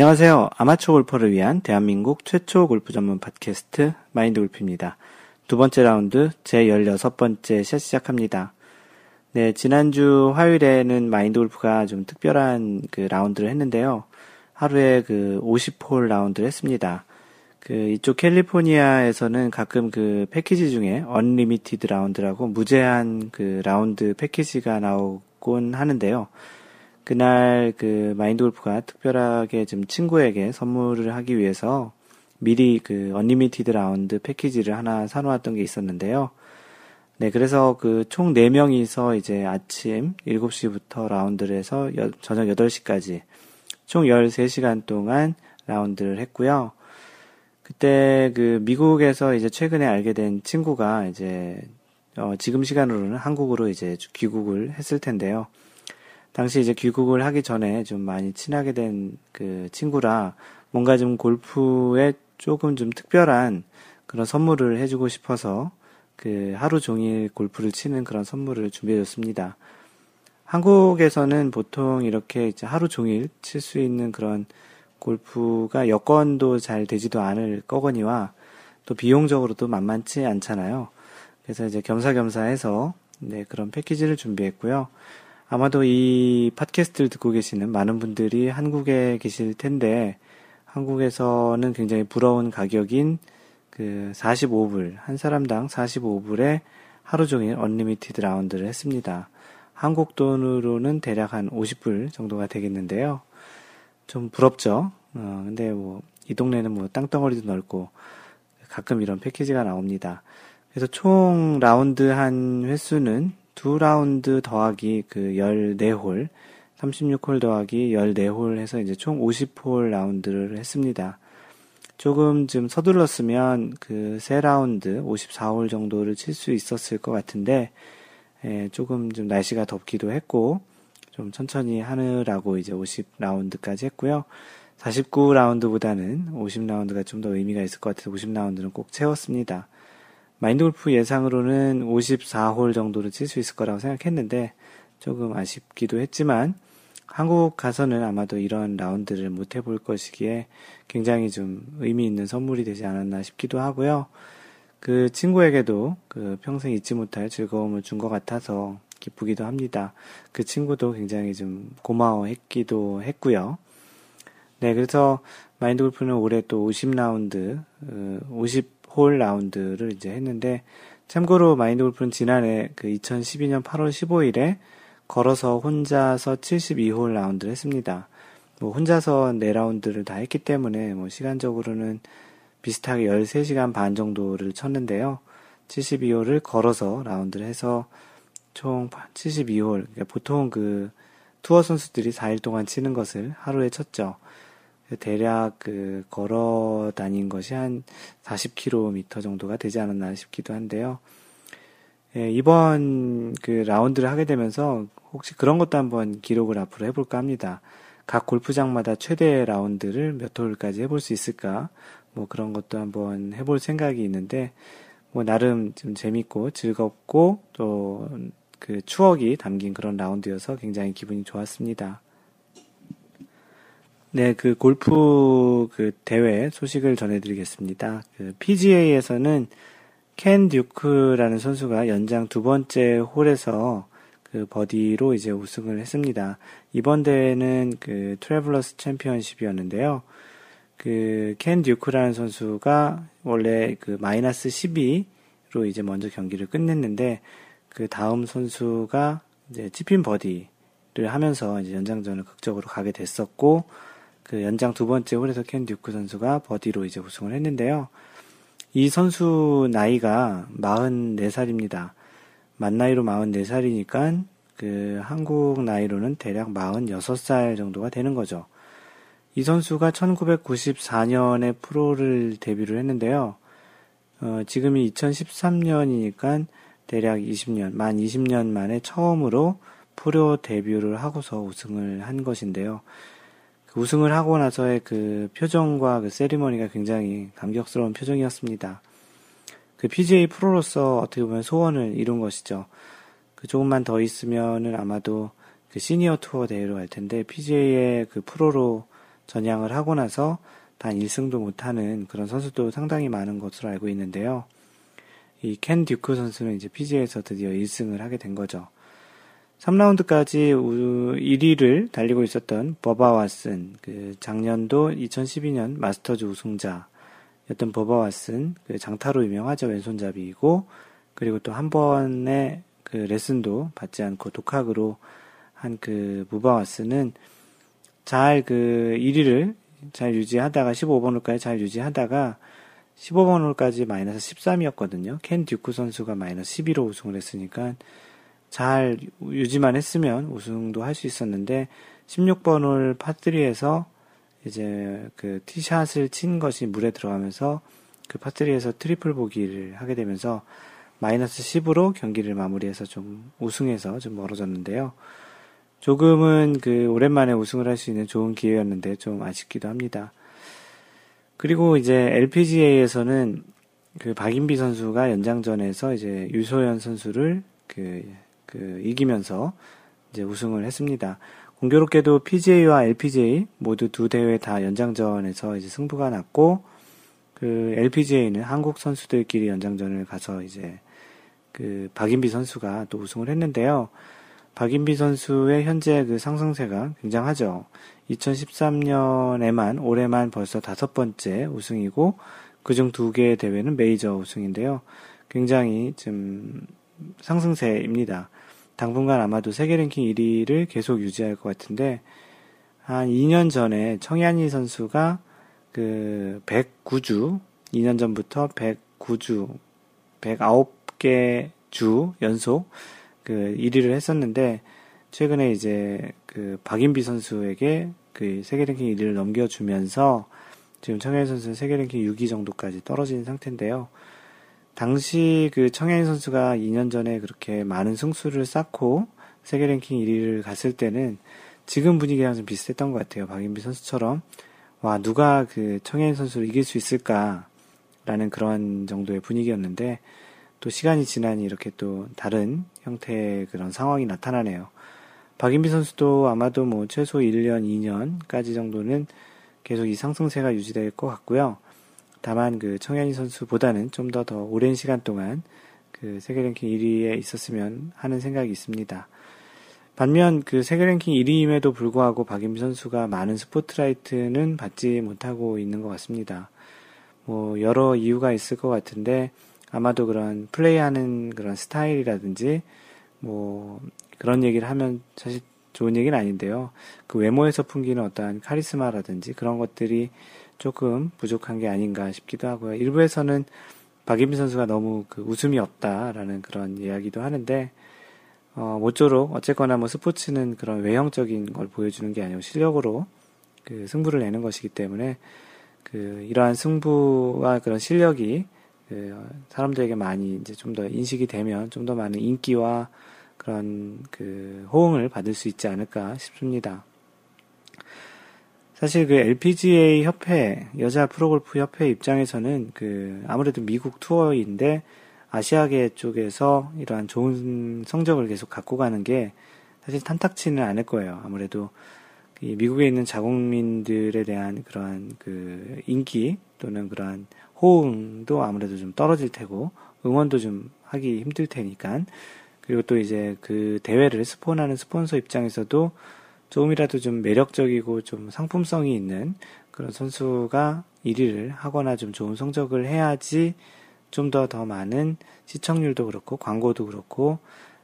안녕하세요. 아마추어 골퍼를 위한 대한민국 최초 골프 전문 팟캐스트 마인드 골프입니다. 두 번째 라운드 제 16번째 샷 시작합니다. 네, 지난주 화요일에는 마인드 골프가 좀 특별한 그 라운드를 했는데요. 하루에 그 50홀 라운드를 했습니다. 그 이쪽 캘리포니아에서는 가끔 그 패키지 중에 unlimited 라운드라고 무제한 그 라운드 패키지가 나오곤 하는데요. 그날 그 마인드 골프가 특별하게 좀 친구에게 선물을 하기 위해서 미리 그 unlimited 라운드 패키지를 하나 사놓았던 게 있었는데요. 네, 그래서 그 총 4명이서 이제 아침 7시부터 라운드를 해서 여, 저녁 8시까지 총 13시간 동안 라운드를 했고요. 그때 그 미국에서 이제 최근에 알게 된 친구가 이제 어 지금 시간으로는 한국으로 이제 귀국을 했을 텐데요. 당시 이제 귀국을 하기 전에 좀 많이 친하게 된 그 친구라 뭔가 좀 골프에 조금 좀 특별한 그런 선물을 해주고 싶어서 그 하루 종일 골프를 치는 그런 선물을 준비해줬습니다. 한국에서는 보통 이렇게 이제 하루 종일 칠 수 있는 그런 골프가 여건도 잘 되지도 않을 거거니와 또 비용적으로도 만만치 않잖아요. 그래서 이제 겸사겸사 해서 네, 그런 패키지를 준비했고요. 아마도 이 팟캐스트를 듣고 계시는 많은 분들이 한국에 계실 텐데 한국에서는 굉장히 부러운 가격인 그 45불, 한 사람당 45불에 하루 종일 unlimited 라운드를 했습니다. 한국 돈으로는 대략 한 50불 정도가 되겠는데요. 좀 부럽죠? 어, 근데 뭐, 이 동네는 뭐 땅덩어리도 넓고 가끔 이런 패키지가 나옵니다. 그래서 총 라운드 한 횟수는 두 라운드 더하기 그 14홀, 36홀 더하기 14홀 해서 이제 총 50홀 라운드를 했습니다. 조금 좀 서둘렀으면 그 세 라운드 54홀 정도를 칠 수 있었을 것 같은데, 예, 조금 좀 날씨가 덥기도 했고, 좀 천천히 하느라고 이제 50라운드까지 했고요. 49라운드보다는 50라운드가 좀 더 의미가 있을 것 같아서 50라운드는 꼭 채웠습니다. 마인드 골프 예상으로는 54홀 정도를 칠 수 있을 거라고 생각했는데 조금 아쉽기도 했지만 한국 가서는 아마도 이런 라운드를 못 해볼 것이기에 굉장히 좀 의미 있는 선물이 되지 않았나 싶기도 하고요. 그 친구에게도 그 평생 잊지 못할 즐거움을 준 것 같아서 기쁘기도 합니다. 그 친구도 굉장히 좀 고마워했기도 했고요. 네, 그래서 마인드 골프는 올해 또 50라운드, 50 홀 라운드를 이제 했는데 참고로 마인드 골프는 지난해 그 2012년 8월 15일에 걸어서 혼자서 72홀 라운드를 했습니다. 뭐 혼자서 4라운드를 다 했기 때문에 뭐 시간적으로는 비슷하게 13시간 반 정도를 쳤는데요. 72홀을 걸어서 라운드를 해서 총 72홀, 그러니까 보통 그 투어 선수들이 4일 동안 치는 것을 하루에 쳤죠. 대략 그 걸어 다닌 것이 한 40km 정도가 되지 않았나 싶기도 한데요. 예, 이번 그 라운드를 하게 되면서 혹시 그런 것도 한번 기록을 앞으로 해볼까 합니다. 각 골프장마다 최대 라운드를 몇 홀까지 해볼 수 있을까? 뭐 그런 것도 한번 해볼 생각이 있는데, 뭐 나름 좀 재밌고 즐겁고 또 그 추억이 담긴 그런 라운드여서 굉장히 기분이 좋았습니다. 네, 그 골프 그 대회 소식을 전해드리겠습니다. 그 PGA에서는 켄 듀크라는 선수가 연장 두 번째 홀에서 그 버디로 이제 우승을 했습니다. 이번 대회는 그 트래블러스 챔피언십이었는데요. 그 켄 듀크라는 선수가 원래 그 마이너스 12로 이제 먼저 경기를 끝냈는데 그 다음 선수가 이제 찌핀 버디를 하면서 이제 연장전을 극적으로 가게 됐었고 그 연장 두 번째 홀에서 켄 듀크 선수가 버디로 이제 우승을 했는데요. 이 선수 나이가 44살입니다. 만 나이로 44살이니까 그 한국 나이로는 대략 46살 정도가 되는 거죠. 이 선수가 1994년에 프로를 데뷔를 했는데요. 어, 지금이 2013년이니까 대략 20년, 만 20년 만에 처음으로 프로 데뷔를 하고서 우승을 한 것인데요. 그 우승을 하고 나서의 그 표정과 그 세리머니가 굉장히 감격스러운 표정이었습니다. 그 PGA 프로로서 어떻게 보면 소원을 이룬 것이죠. 그 조금만 더 있으면은 아마도 그 시니어 투어 대회로 갈 텐데 PGA의 그 프로로 전향을 하고 나서 단 1승도 못하는 그런 선수도 상당히 많은 것으로 알고 있는데요. 이 켄 듀크 선수는 이제 PGA에서 드디어 1승을 하게 된 거죠. 3라운드까지 1위를 달리고 있었던 버바 왓슨, 그 작년도 2012년 마스터즈 우승자였던 버바 왓슨, 그 장타로 유명하죠. 왼손잡이이고, 그리고 또 한 번의 그 레슨도 받지 않고 독학으로 한 그 무바 왓슨은 잘 그 1위를 잘 유지하다가 15번 홀까지 잘 유지하다가 15번 홀까지 마이너스 13이었거든요. 켄 듀크 선수가 마이너스 11호 우승을 했으니까 잘 유지만 했으면 우승도 할 수 있었는데 16번 홀 파트리에서 이제 그 티샷을 친 것이 물에 들어가면서 그 파3에서 트리플 보기를 하게 되면서 마이너스 10으로 경기를 마무리해서 좀 우승에서 좀 멀어졌는데요. 조금은 그 오랜만에 우승을 할 수 있는 좋은 기회였는데 좀 아쉽기도 합니다. 그리고 이제 LPGA에서는 그 박인비 선수가 연장전에서 이제 유소연 선수를 그, 그 이기면서 이제 우승을 했습니다. 공교롭게도 PGA와 LPGA 모두 두 대회 다 연장전에서 이제 승부가 났고 그 LPGA는 한국 선수들끼리 연장전을 가서 이제 그 박인비 선수가 또 우승을 했는데요. 박인비 선수의 현재 그 상승세가 굉장하죠. 2013년에만 올해만 벌써 다섯 번째 우승이고 그중 두 개의 대회는 메이저 우승인데요. 굉장히 좀 상승세입니다. 당분간 아마도 세계 랭킹 1위를 계속 유지할 것 같은데 한 2년 전에 청양이 선수가 그 109주 2년 전부터 109주 109개 주 연속 그 1위를 했었는데 최근에 이제 그 박인비 선수에게 그 세계 랭킹 1위를 넘겨주면서 지금 청현 선수는 세계 랭킹 6위 정도까지 떨어진 상태인데요. 당시 그 청현 선수가 2년 전에 그렇게 많은 승수를 쌓고 세계 랭킹 1위를 갔을 때는 지금 분위기랑 좀 비슷했던 것 같아요. 박인비 선수처럼 와 누가 그 청현 선수를 이길 수 있을까라는 그런 정도의 분위기였는데 또 시간이 지나니 이렇게 또 다른 형태의 그런 상황이 나타나네요. 박인비 선수도 아마도 뭐 최소 1년, 2년까지 정도는 계속 이 상승세가 유지될 것 같고요. 다만 그 청현희 선수보다는 좀 더 더 오랜 시간 동안 그 세계 랭킹 1위에 있었으면 하는 생각이 있습니다. 반면 그 세계 랭킹 1위임에도 불구하고 박인비 선수가 많은 스포트라이트는 받지 못하고 있는 것 같습니다. 뭐 여러 이유가 있을 것 같은데 아마도 그런 플레이하는 그런 스타일이라든지 뭐 그런 얘기를 하면 사실 좋은 얘기는 아닌데요. 그 외모에서 풍기는 어떠한 카리스마라든지 그런 것들이 조금 부족한 게 아닌가 싶기도 하고요. 일부에서는 박인비 선수가 너무 그 웃음이 없다라는 그런 이야기도 하는데 어, 모쪼록 어쨌거나 뭐 스포츠는 그런 외형적인 걸 보여주는 게 아니고 실력으로 그 승부를 내는 것이기 때문에 그 이러한 승부와 그런 실력이 그 사람들에게 많이 이제 좀 더 인식이 되면 좀 더 많은 인기와 그런 그 호응을 받을 수 있지 않을까 싶습니다. 사실 그 LPGA 협회, 여자 프로골프 협회 입장에서는 그 아무래도 미국 투어인데 아시아계 쪽에서 이러한 좋은 성적을 계속 갖고 가는 게 사실 탐탁치는 않을 거예요. 아무래도 미국에 있는 자국민들에 대한 그러한 그 인기 또는 그러한 호응도 아무래도 좀 떨어질 테고 응원도 좀 하기 힘들 테니까 그리고 또 이제 그 대회를 스폰하는 스폰서 입장에서도 조금이라도 좀 매력적이고 좀 상품성이 있는 그런 선수가 1위를 하거나 좀 좋은 성적을 해야지 좀 더더 더 많은 시청률도 그렇고 광고도 그렇고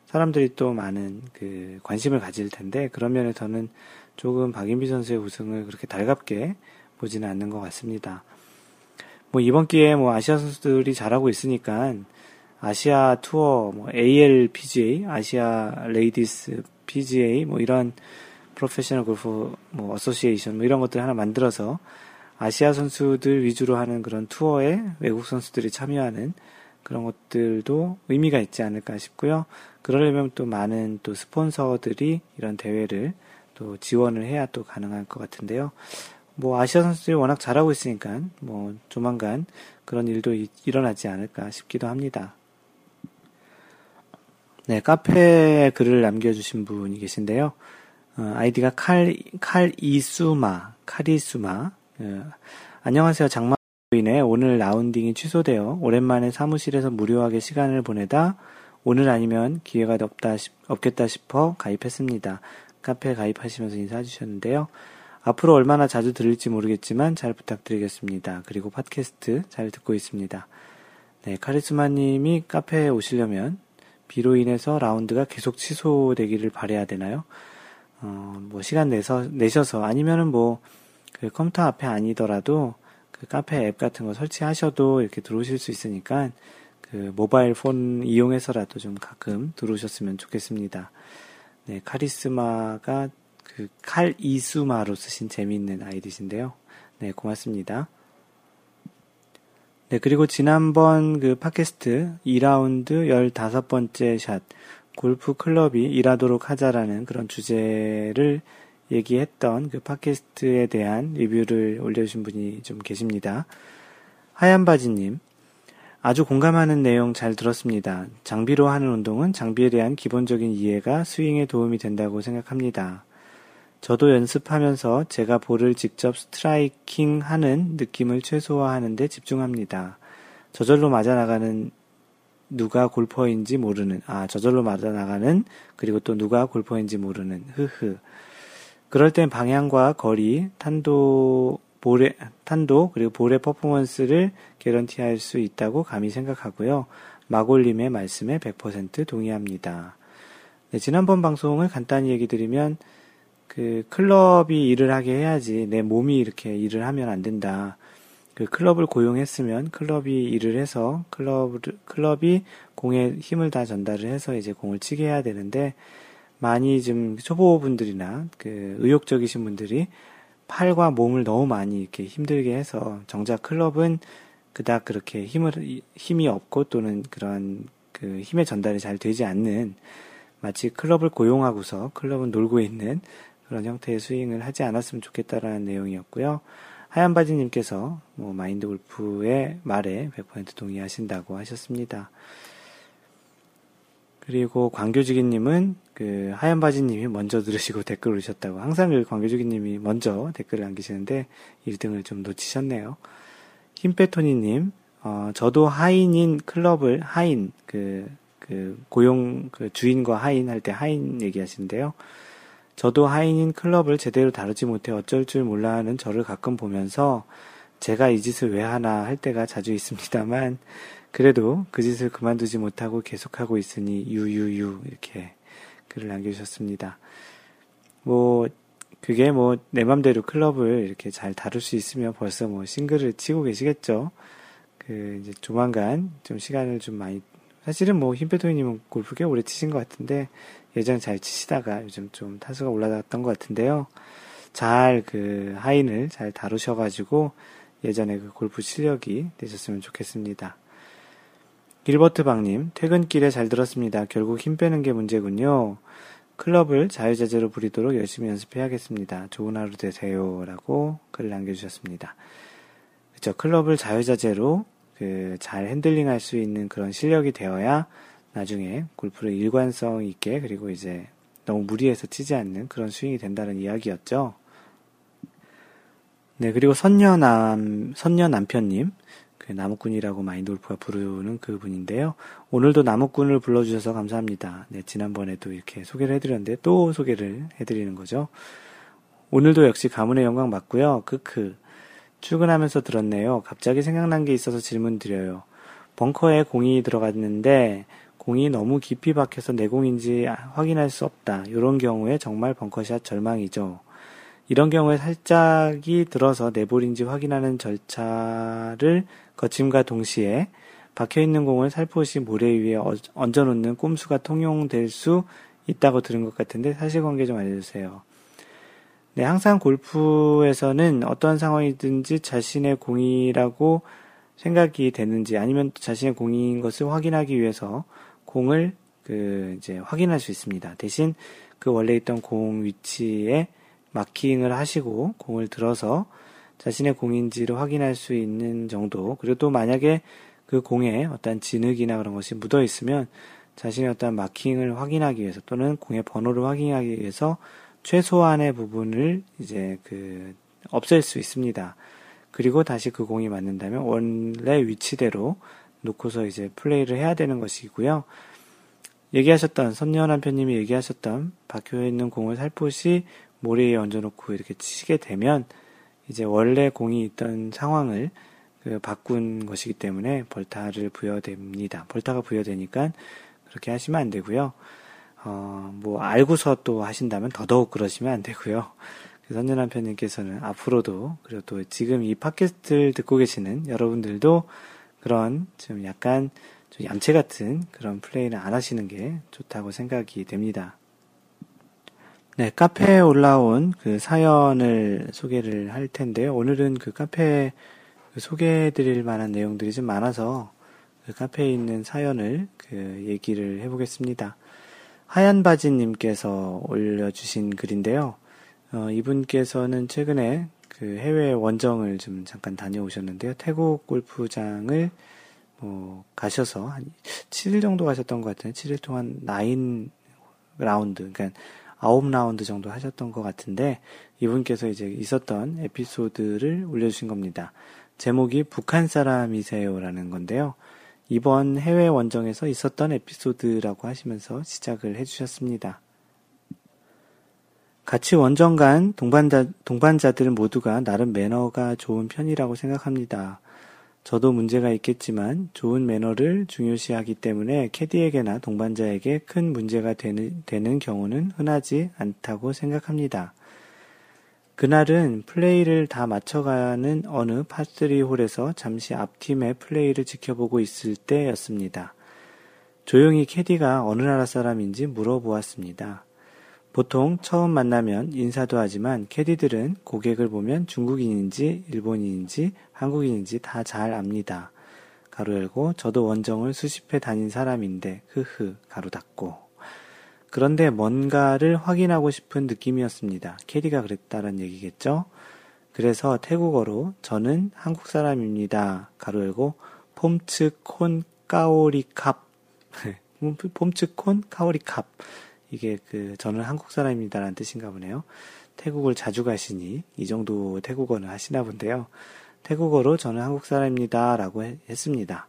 사람들이 또 많은 그 관심을 가질 텐데 그런 면에서는 조금 박인비 선수의 우승을 그렇게 달갑게 보지는 않는 것 같습니다. 뭐 이번 기회에 뭐 아시아 선수들이 잘하고 있으니까 아시아 투어, 뭐 ALPGA, 아시아 Ladies PGA, 뭐 이런 Professional 골프 뭐 Association 뭐 이런 것들 하나 만들어서 아시아 선수들 위주로 하는 그런 투어에 외국 선수들이 참여하는 그런 것들도 의미가 있지 않을까 싶고요. 그러려면 또 많은 또 스폰서들이 이런 대회를 또 지원을 해야 또 가능할 것 같은데요. 뭐 아시아 선수들이 워낙 잘하고 있으니까 뭐 조만간 그런 일도 이, 일어나지 않을까 싶기도 합니다. 네, 카페에 글을 남겨주신 분이 계신데요. 어, 아이디가 칼, 칼 이수마, 카리스마. 어, 안녕하세요. 장마인에 오늘 라운딩이 취소되어 오랜만에 사무실에서 무료하게 시간을 보내다 오늘 아니면 기회가 없다, 없겠다 싶어 가입했습니다. 카페 가입하시면서 인사해 주셨는데요. 앞으로 얼마나 자주 들을지 모르겠지만 잘 부탁드리겠습니다. 그리고 팟캐스트 잘 듣고 있습니다. 네, 카리스마 님이 카페에 오시려면 비로 인해서 라운드가 계속 취소되기를 바래야 되나요? 어, 뭐 시간 내서 내셔서 아니면은 뭐 그 컴퓨터 앞에 아니더라도 그 카페 앱 같은 거 설치하셔도 이렇게 들어오실 수 있으니까 그 모바일 폰 이용해서라도 좀 가끔 들어오셨으면 좋겠습니다. 네, 카리스마가 그 칼이수마로 쓰신 재미있는 아이디신데요. 네, 고맙습니다. 네, 그리고 지난번 그 팟캐스트 2라운드 15번째 샷, 골프 클럽이 일하도록 하자라는 그런 주제를 얘기했던 그 팟캐스트에 대한 리뷰를 올려주신 분이 좀 계십니다. 하얀 바지님, 아주 공감하는 내용 잘 들었습니다. 장비로 하는 운동은 장비에 대한 기본적인 이해가 스윙에 도움이 된다고 생각합니다. 저도 연습하면서 제가 볼을 직접 striking 하는 느낌을 최소화하는 데 집중합니다. 저절로 맞아 나가는 누가 골퍼인지 모르는, 아, 저절로 맞아 나가는, 그리고 또 누가 골퍼인지 모르는, 흐흐. 그럴 땐 방향과 거리, 탄도, 볼의, 탄도, 그리고 볼의 퍼포먼스를 개런티 할 수 있다고 감히 생각하고요. 마골님의 말씀에 100% 동의합니다. 네, 지난번 방송을 간단히 얘기 드리면, 그 클럽이 일을 하게 해야지 내 몸이 이렇게 일을 하면 안 된다. 그 클럽을 고용했으면 클럽이 일을 해서 클럽 클럽이 공에 힘을 다 전달을 해서 이제 공을 치게 해야 되는데 많이 좀 초보분들이나 그 의욕적이신 분들이 팔과 몸을 너무 많이 이렇게 힘들게 해서 정작 클럽은 그닥 그렇게 힘을 힘이 없고 또는 그런 그 힘의 전달이 잘 되지 않는 마치 클럽을 고용하고서 클럽은 놀고 있는 그런 형태의 스윙을 하지 않았으면 좋겠다라는 내용이었고요. 하얀 바지님께서 뭐 마인드 골프의 말에 100% 동의하신다고 하셨습니다. 그리고 광교지기님은 그 하얀 바지님이 먼저 들으시고 댓글 올리셨다고 항상 그 광교지기님이 먼저 댓글을 남기시는데 1등을 좀 놓치셨네요. 힘빼토니님, 어, 저도 하인인 클럽을 하인 그, 그 고용 그 주인과 하인 할 때 하인 얘기하시는데요. 저도 하인인 클럽을 제대로 다루지 못해 어쩔 줄 몰라 하는 저를 가끔 보면서 제가 이 짓을 왜 하나 할 때가 자주 있습니다만 그래도 그 짓을 그만두지 못하고 계속하고 있으니 유유유 이렇게 글을 남겨주셨습니다. 뭐 그게 뭐 내 맘대로 클럽을 이렇게 잘 다룰 수 있으면 벌써 뭐 싱글을 치고 계시겠죠. 그 이제 조만간 좀 시간을 좀 많이 사실은 뭐 힘빼도이님은 골프 꽤 오래 치신 것 같은데 예전에 잘 치시다가 요즘 좀 타수가 올라갔던 것 같은데요. 잘 그 하인을 잘 다루셔가지고 예전에 그 골프 실력이 되셨으면 좋겠습니다. 길버트 박님, 퇴근길에 잘 들었습니다. 결국 힘 빼는 게 문제군요. 클럽을 자유자재로 부리도록 열심히 연습해야겠습니다. 좋은 하루 되세요. 라고 글을 남겨주셨습니다. 그쵸. 클럽을 자유자재로 그 잘 핸들링 할 수 있는 그런 실력이 되어야 나중에 골프를 일관성 있게 그리고 이제 너무 무리해서 치지 않는 그런 스윙이 된다는 이야기였죠. 네, 그리고 선녀남, 선녀 남편님, 그 나무꾼이라고 마인돌프가 부르는 그 분인데요. 오늘도 나무꾼을 불러주셔서 감사합니다. 네, 지난번에도 이렇게 소개를 해드렸는데 또 소개를 해드리는 거죠. 오늘도 역시 가문의 영광 맞고요. 크크. 출근하면서 들었네요. 갑자기 생각난 게 있어서 질문 드려요. 벙커에 공이 들어갔는데 공이 너무 깊이 박혀서 내 공인지 확인할 수 없다. 이런 경우에 정말 벙커샷 절망이죠. 이런 경우에 살짝이 들어서 내 볼인지 확인하는 절차를 거침과 동시에 박혀 있는 공을 살포시 모래 위에 얹어 놓는 꼼수가 통용될 수 있다고 들은 것 같은데 사실관계 좀 알려주세요. 네, 항상 골프에서는 어떤 상황이든지 자신의 공이라고 생각이 되는지 아니면 자신의 공인 것을 확인하기 위해서 공을 그 이제 확인할 수 있습니다. 대신 그 원래 있던 공 위치에 마킹을 하시고 공을 들어서 자신의 공인지를 확인할 수 있는 정도. 그리고 또 만약에 그 공에 어떤 진흙이나 그런 것이 묻어 있으면 자신의 어떤 마킹을 확인하기 위해서 또는 공의 번호를 확인하기 위해서 최소한의 부분을 이제 그 없앨 수 있습니다. 그리고 다시 그 공이 맞는다면 원래 위치대로 놓고서 이제 플레이를 해야 되는 것이고요. 얘기하셨던 선녀한 편님이 얘기하셨던 박혀에 있는 공을 살포시 모래에 얹어놓고 이렇게 치게 되면 이제 원래 공이 있던 상황을 그 바꾼 것이기 때문에 벌타를 부여됩니다. 벌타가 부여되니까 그렇게 하시면 안 되고요. 어, 뭐 알고서 또 하신다면 더더욱 그러시면 안 되고요. 선녀한 편님께서는 앞으로도 그리고 또 지금 이 팟캐스트를 듣고 계시는 여러분들도 그런 좀 약간 좀 얌체 같은 그런 플레이를 안 하시는 게 좋다고 생각이 됩니다. 네, 카페에 올라온 그 사연을 소개를 할 텐데요. 오늘은 그 카페에 그 소개해 드릴 만한 내용들이 좀 많아서 그 카페에 있는 사연을 그 얘기를 해보겠습니다. 하얀 바지님께서 올려주신 글인데요. 어, 이분께서는 최근에 그 해외 원정을 좀 잠깐 다녀오셨는데요. 태국 골프장을 뭐 가셔서 한 7일 정도 가셨던 것 같아요. 7일 동안 9 라운드, 그러니까 9 라운드 정도 하셨던 것 같은데 이분께서 이제 있었던 에피소드를 올려주신 겁니다. 제목이 북한 사람이세요라는 건데요. 이번 해외 원정에서 있었던 에피소드라고 하시면서 시작을 해주셨습니다. 같이 원정 간 동반자, 동반자들 모두가 나름 매너가 좋은 편이라고 생각합니다. 저도 문제가 있겠지만 좋은 매너를 중요시하기 때문에 캐디에게나 동반자에게 큰 문제가 되는, 되는 경우는 흔하지 않다고 생각합니다. 그날은 플레이를 다 맞춰가는 어느 파3 홀에서 잠시 앞팀의 플레이를 지켜보고 있을 때였습니다. 조용히 캐디가 어느 나라 사람인지 물어보았습니다. 보통 처음 만나면 인사도 하지만 캐디들은 고객을 보면 중국인인지 일본인인지 한국인인지 다 잘 압니다. 가로 열고 저도 원정을 수십 회 다닌 사람인데 흐흐 가로 닫고 그런데 뭔가를 확인하고 싶은 느낌이었습니다. 캐디가 그랬다는 얘기겠죠? 그래서 태국어로 저는 한국 사람입니다. 가로 열고 폼츠 콘 까오리 캅 폼츠 콘 까오리 캅 이게 그 저는 한국 사람입니다라는 뜻인가 보네요. 태국을 자주 가시니 이 정도 태국어는 하시나 본데요. 태국어로 저는 한국 사람입니다라고 했습니다.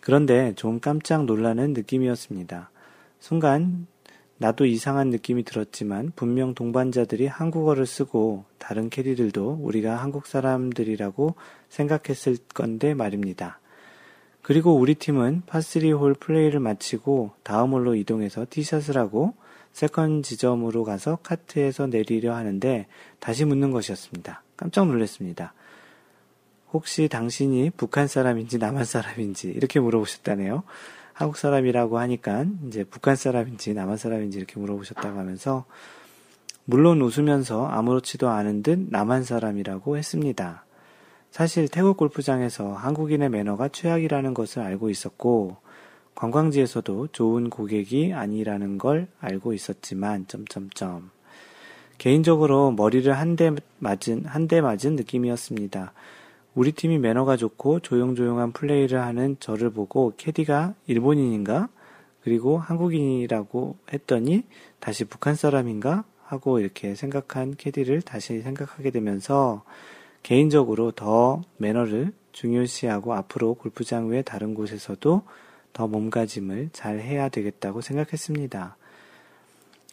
그런데 좀 깜짝 놀라는 느낌이었습니다. 순간 나도 이상한 느낌이 들었지만 분명 동반자들이 한국어를 쓰고 다른 캐디들도 우리가 한국 사람들이라고 생각했을 건데 말입니다. 그리고 우리 팀은 파3홀 플레이를 마치고 다음 홀로 이동해서 티샷을 하고 second 지점으로 가서 카트에서 내리려 하는데 다시 묻는 것이었습니다. 깜짝 놀랐습니다. 혹시 당신이 북한 사람인지 남한 사람인지 이렇게 물어보셨다네요. 한국 사람이라고 하니까 이제 북한 사람인지 남한 사람인지 이렇게 물어보셨다고 하면서 물론 웃으면서 아무렇지도 않은 듯 남한 사람이라고 했습니다. 사실 태국 골프장에서 한국인의 매너가 최악이라는 것을 알고 있었고, 관광지에서도 좋은 고객이 아니라는 걸 알고 있었지만, 점점점. 개인적으로 머리를 한 대 맞은, 한 대 맞은 느낌이었습니다. 우리 팀이 매너가 좋고 조용조용한 플레이를 하는 저를 보고 캐디가 일본인인가? 그리고 한국인이라고 했더니 다시 북한 사람인가? 하고 이렇게 생각한 캐디를 다시 생각하게 되면서 개인적으로 더 매너를 중요시하고 앞으로 골프장 외 다른 곳에서도 더 몸가짐을 잘 해야 되겠다고 생각했습니다.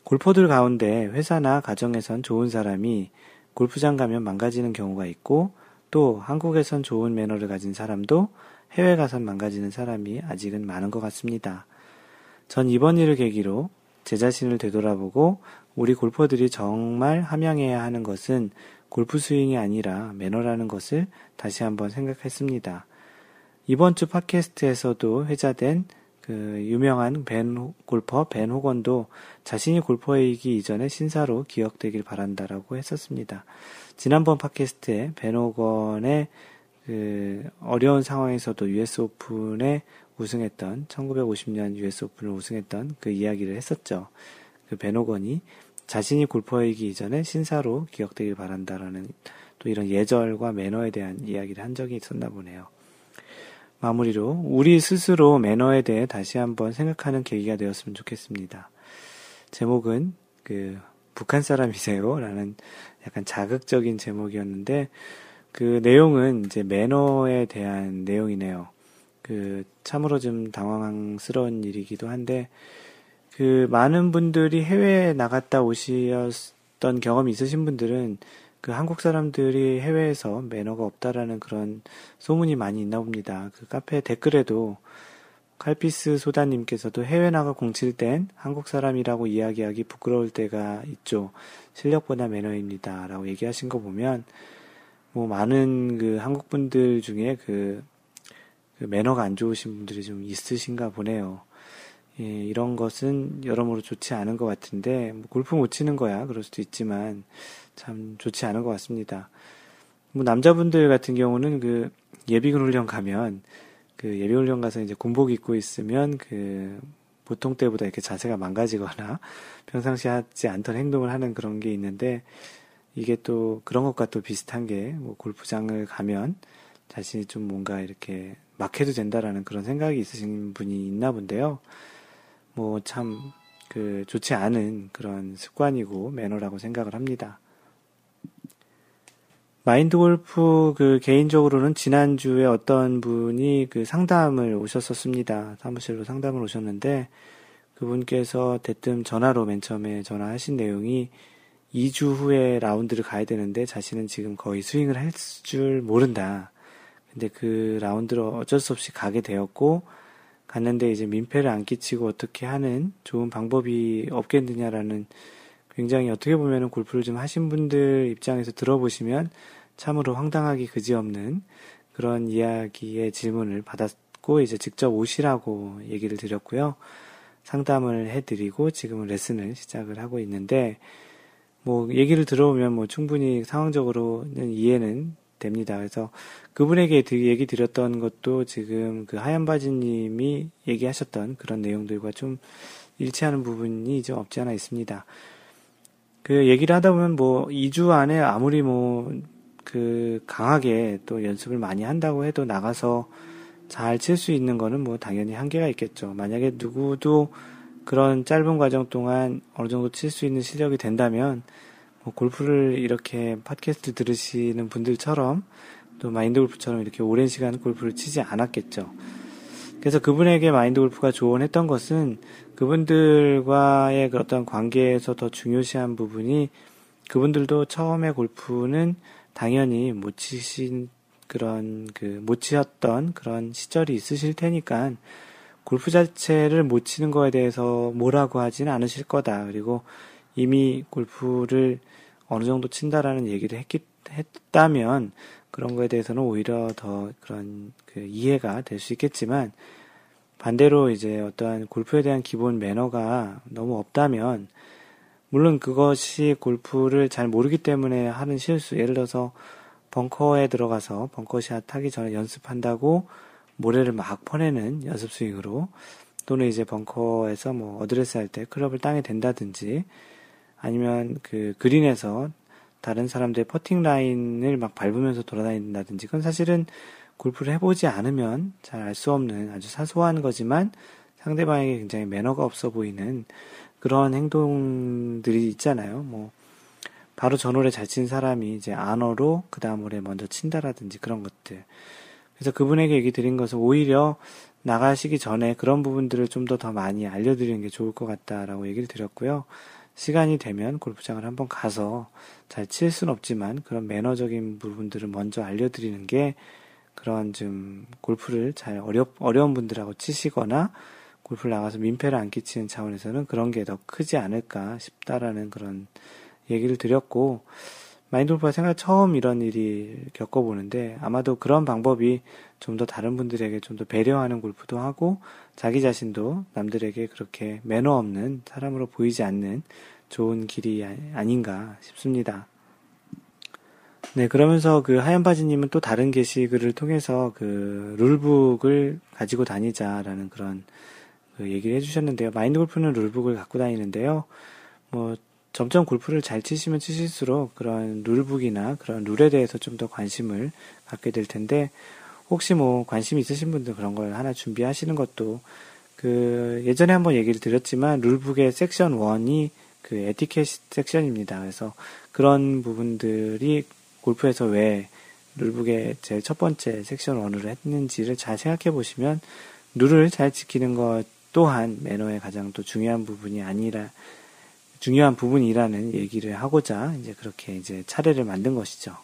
골퍼들 가운데 회사나 가정에선 좋은 사람이 골프장 가면 망가지는 경우가 있고 또 한국에선 좋은 매너를 가진 사람도 해외 가선 망가지는 사람이 아직은 많은 것 같습니다. 전 이번 일을 계기로 제 자신을 되돌아보고 우리 골퍼들이 정말 함양해야 하는 것은 골프 스윙이 아니라 매너라는 것을 다시 한번 생각했습니다. 이번 주 팟캐스트에서도 회자된 그 유명한 벤 골퍼 벤 호건도 자신이 골퍼이기 이전에 신사로 기억되길 바란다라고 했었습니다. 지난번 팟캐스트에 벤 호건의 그 어려운 상황에서도 US 오픈에 우승했던 1950년 US 오픈을 우승했던 그 이야기를 했었죠. 그 벤 호건이 자신이 골퍼이기 이전에 신사로 기억되길 바란다라는 또 이런 예절과 매너에 대한 이야기를 한 적이 있었나 보네요. 마무리로 우리 스스로 매너에 대해 다시 한번 생각하는 계기가 되었으면 좋겠습니다. 제목은 그 북한 사람이세요? 라는 약간 자극적인 제목이었는데, 그 내용은 이제 매너에 대한 내용이네요. 그 참으로 좀 당황스러운 일이기도 한데, 그 많은 분들이 해외에 나갔다 오셨던 경험이 있으신 분들은 그 한국 사람들이 해외에서 매너가 없다라는 그런 소문이 많이 있나 봅니다. 그 카페 댓글에도 칼피스 소다님께서도 해외 나가 공칠 땐 한국 사람이라고 이야기하기 부끄러울 때가 있죠. 실력보다 매너입니다. 라고 얘기하신 거 보면, 뭐, 많은 그 한국 분들 중에 그, 그 매너가 안 좋으신 분들이 좀 있으신가 보네요. 예, 이런 것은 여러모로 좋지 않은 것 같은데, 뭐 골프 못 치는 거야. 그럴 수도 있지만, 참 좋지 않은 것 같습니다. 뭐, 남자분들 같은 경우는 그 예비군 훈련 가면, 그 예비 훈련 가서 이제 군복 입고 있으면 그 보통 때보다 이렇게 자세가 망가지거나 평상시 하지 않던 행동을 하는 그런 게 있는데 이게 또 그런 것과 또 비슷한 게 뭐 골프장을 가면 자신이 좀 뭔가 이렇게 막 해도 된다라는 그런 생각이 있으신 분이 있나 본데요. 뭐 참 그 좋지 않은 그런 습관이고 매너라고 생각을 합니다. 마인드 골프 그 개인적으로는 지난주에 어떤 분이 그 상담을 오셨었습니다. 사무실로 상담을 오셨는데 그분께서 대뜸 전화로 맨 처음에 전화하신 내용이 2주 후에 라운드를 가야 되는데 자신은 지금 거의 스윙을 할 줄 모른다. 근데 그 라운드를 어쩔 수 없이 가게 되었고 갔는데 이제 민폐를 안 끼치고 어떻게 하는 좋은 방법이 없겠느냐라는 굉장히 어떻게 보면은 골프를 좀 하신 분들 입장에서 들어보시면 참으로 황당하기 그지없는 그런 이야기의 질문을 받았고 이제 직접 오시라고 얘기를 드렸고요. 상담을 해드리고 지금은 레슨을 시작을 하고 있는데 뭐 얘기를 들어보면 뭐 충분히 상황적으로는 이해는 됩니다. 그래서 그분에게 얘기 드렸던 것도 지금 그 하얀 바지님이 얘기하셨던 그런 내용들과 좀 일치하는 부분이 좀 없지 않아 있습니다. 그 얘기를 하다 보면 뭐 2주 안에 아무리 뭐 그 강하게 또 연습을 많이 한다고 해도 나가서 잘 칠 수 있는 거는 뭐 당연히 한계가 있겠죠. 만약에 누구도 그런 짧은 과정 동안 어느 정도 칠 수 있는 실력이 된다면 뭐 골프를 이렇게 팟캐스트 들으시는 분들처럼 또 마인드 골프처럼 이렇게 오랜 시간 골프를 치지 않았겠죠. 그래서 그분에게 마인드 골프가 조언했던 것은 그분들과의 그 어떤 관계에서 더 중요시한 부분이 그분들도 처음에 골프는 당연히 못 치신 그런 그 못 치셨던 그런 시절이 있으실 테니까 골프 자체를 못 치는 거에 대해서 뭐라고 하지는 않으실 거다. 그리고 이미 골프를 어느 정도 친다라는 얘기를 했기, 했다면 그런 거에 대해서는 오히려 더 그런 그 이해가 될 수 있겠지만 반대로 이제 어떠한 골프에 대한 기본 매너가 너무 없다면 물론 그것이 골프를 잘 모르기 때문에 하는 실수. 예를 들어서 벙커에 들어가서 벙커샷 하기 전에 연습한다고 모래를 막 퍼내는 연습 스윙으로 또는 이제 벙커에서 뭐 어드레스 할 때 클럽을 땅에 댄다든지 아니면 그 그린에서 다른 사람들의 퍼팅 라인을 막 밟으면서 돌아다닌다든지 그건 사실은 골프를 해보지 않으면 잘 알 수 없는 아주 사소한 거지만 상대방에게 굉장히 매너가 없어 보이는 그런 행동들이 있잖아요. 뭐 바로 전홀에 잘 친 사람이 이제 honor로 그 다음 홀에 먼저 친다라든지 그런 것들. 그래서 그분에게 얘기 드린 것은 오히려 나가시기 전에 그런 부분들을 좀 더더 많이 알려드리는 게 좋을 것 같다라고 얘기를 드렸고요. 시간이 되면 골프장을 한번 가서 잘 칠 수는 없지만 그런 매너적인 부분들을 먼저 알려드리는 게 그런 좀 골프를 잘 어렵, 어려운 분들하고 치시거나 골프를 나가서 민폐를 안 끼치는 차원에서는 그런 게 더 크지 않을까 싶다라는 그런 얘기를 드렸고, 골프가 생각 처음 이런 일이 겪어보는데, 아마도 그런 방법이 좀 더 다른 분들에게 좀 더 배려하는 골프도 하고, 자기 자신도 남들에게 그렇게 매너 없는 사람으로 보이지 않는 좋은 길이 아닌가 싶습니다. 네, 그러면서 그 하얀 바지님은 또 다른 게시글을 통해서 그 룰북을 가지고 다니자라는 그런 그 얘기를 해주셨는데요. 마인드 골프는 룰북을 갖고 다니는데요. 뭐 점점 골프를 잘 치시면 치실수록 그런 룰북이나 그런 룰에 대해서 좀 더 관심을 갖게 될 텐데 혹시 뭐 관심 있으신 분들 그런 걸 하나 준비하시는 것도 그 예전에 한번 얘기를 드렸지만 룰북의 섹션 1이 그 에티켓 섹션입니다. 그래서 그런 부분들이 골프에서 왜 룰북의 제일 첫 번째 섹션 원으로 했는지를 잘 생각해 보시면 룰을 잘 지키는 것 또한 매너의 가장 또 중요한 부분이 아니라 중요한 부분이라는 얘기를 하고자 이제 그렇게 이제 차례를 만든 것이죠.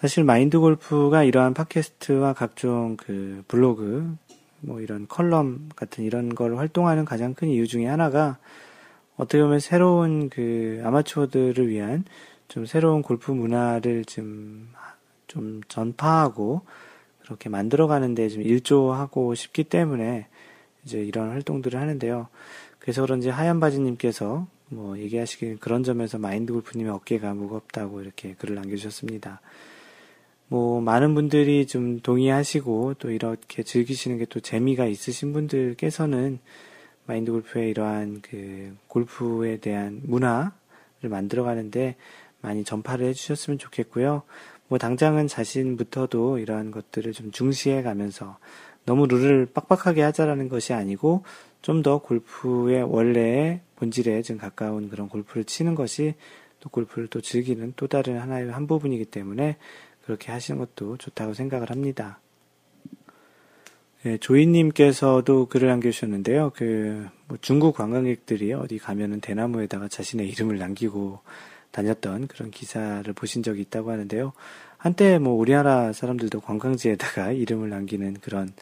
사실 마인드 골프가 이러한 팟캐스트와 각종 그 블로그 뭐 이런 컬럼 같은 이런 걸 활동하는 가장 큰 이유 중에 하나가 어떻게 보면 새로운 그 아마추어들을 위한 좀 새로운 골프 문화를 좀, 좀 전파하고 그렇게 만들어가는데 좀 일조하고 싶기 때문에 이제 이런 활동들을 하는데요. 그래서 그런지 하얀 바지님께서 뭐 얘기하시길 그런 점에서 마인드 골프님의 어깨가 무겁다고 이렇게 글을 남겨주셨습니다. 뭐 많은 분들이 좀 동의하시고 또 이렇게 즐기시는 게 또 재미가 있으신 분들께서는 마인드 골프의 이러한 그 골프에 대한 문화를 만들어 가는데 많이 전파를 해주셨으면 좋겠고요. 뭐 당장은 자신부터도 이러한 것들을 좀 중시해 가면서 너무 룰을 빡빡하게 하자라는 것이 아니고 좀 더 골프의 원래의 본질에 좀 가까운 그런 골프를 치는 것이 또 골프를 또 즐기는 또 다른 하나의 한 부분이기 때문에 그렇게 하시는 것도 좋다고 생각을 합니다. 네, 조이님께서도 글을 남겨주셨는데요. 그, 뭐 중국 관광객들이 어디 가면은 대나무에다가 자신의 이름을 남기고 다녔던 그런 기사를 보신 적이 있다고 하는데요. 한때 뭐 우리나라 사람들도 관광지에다가 이름을 남기는 그런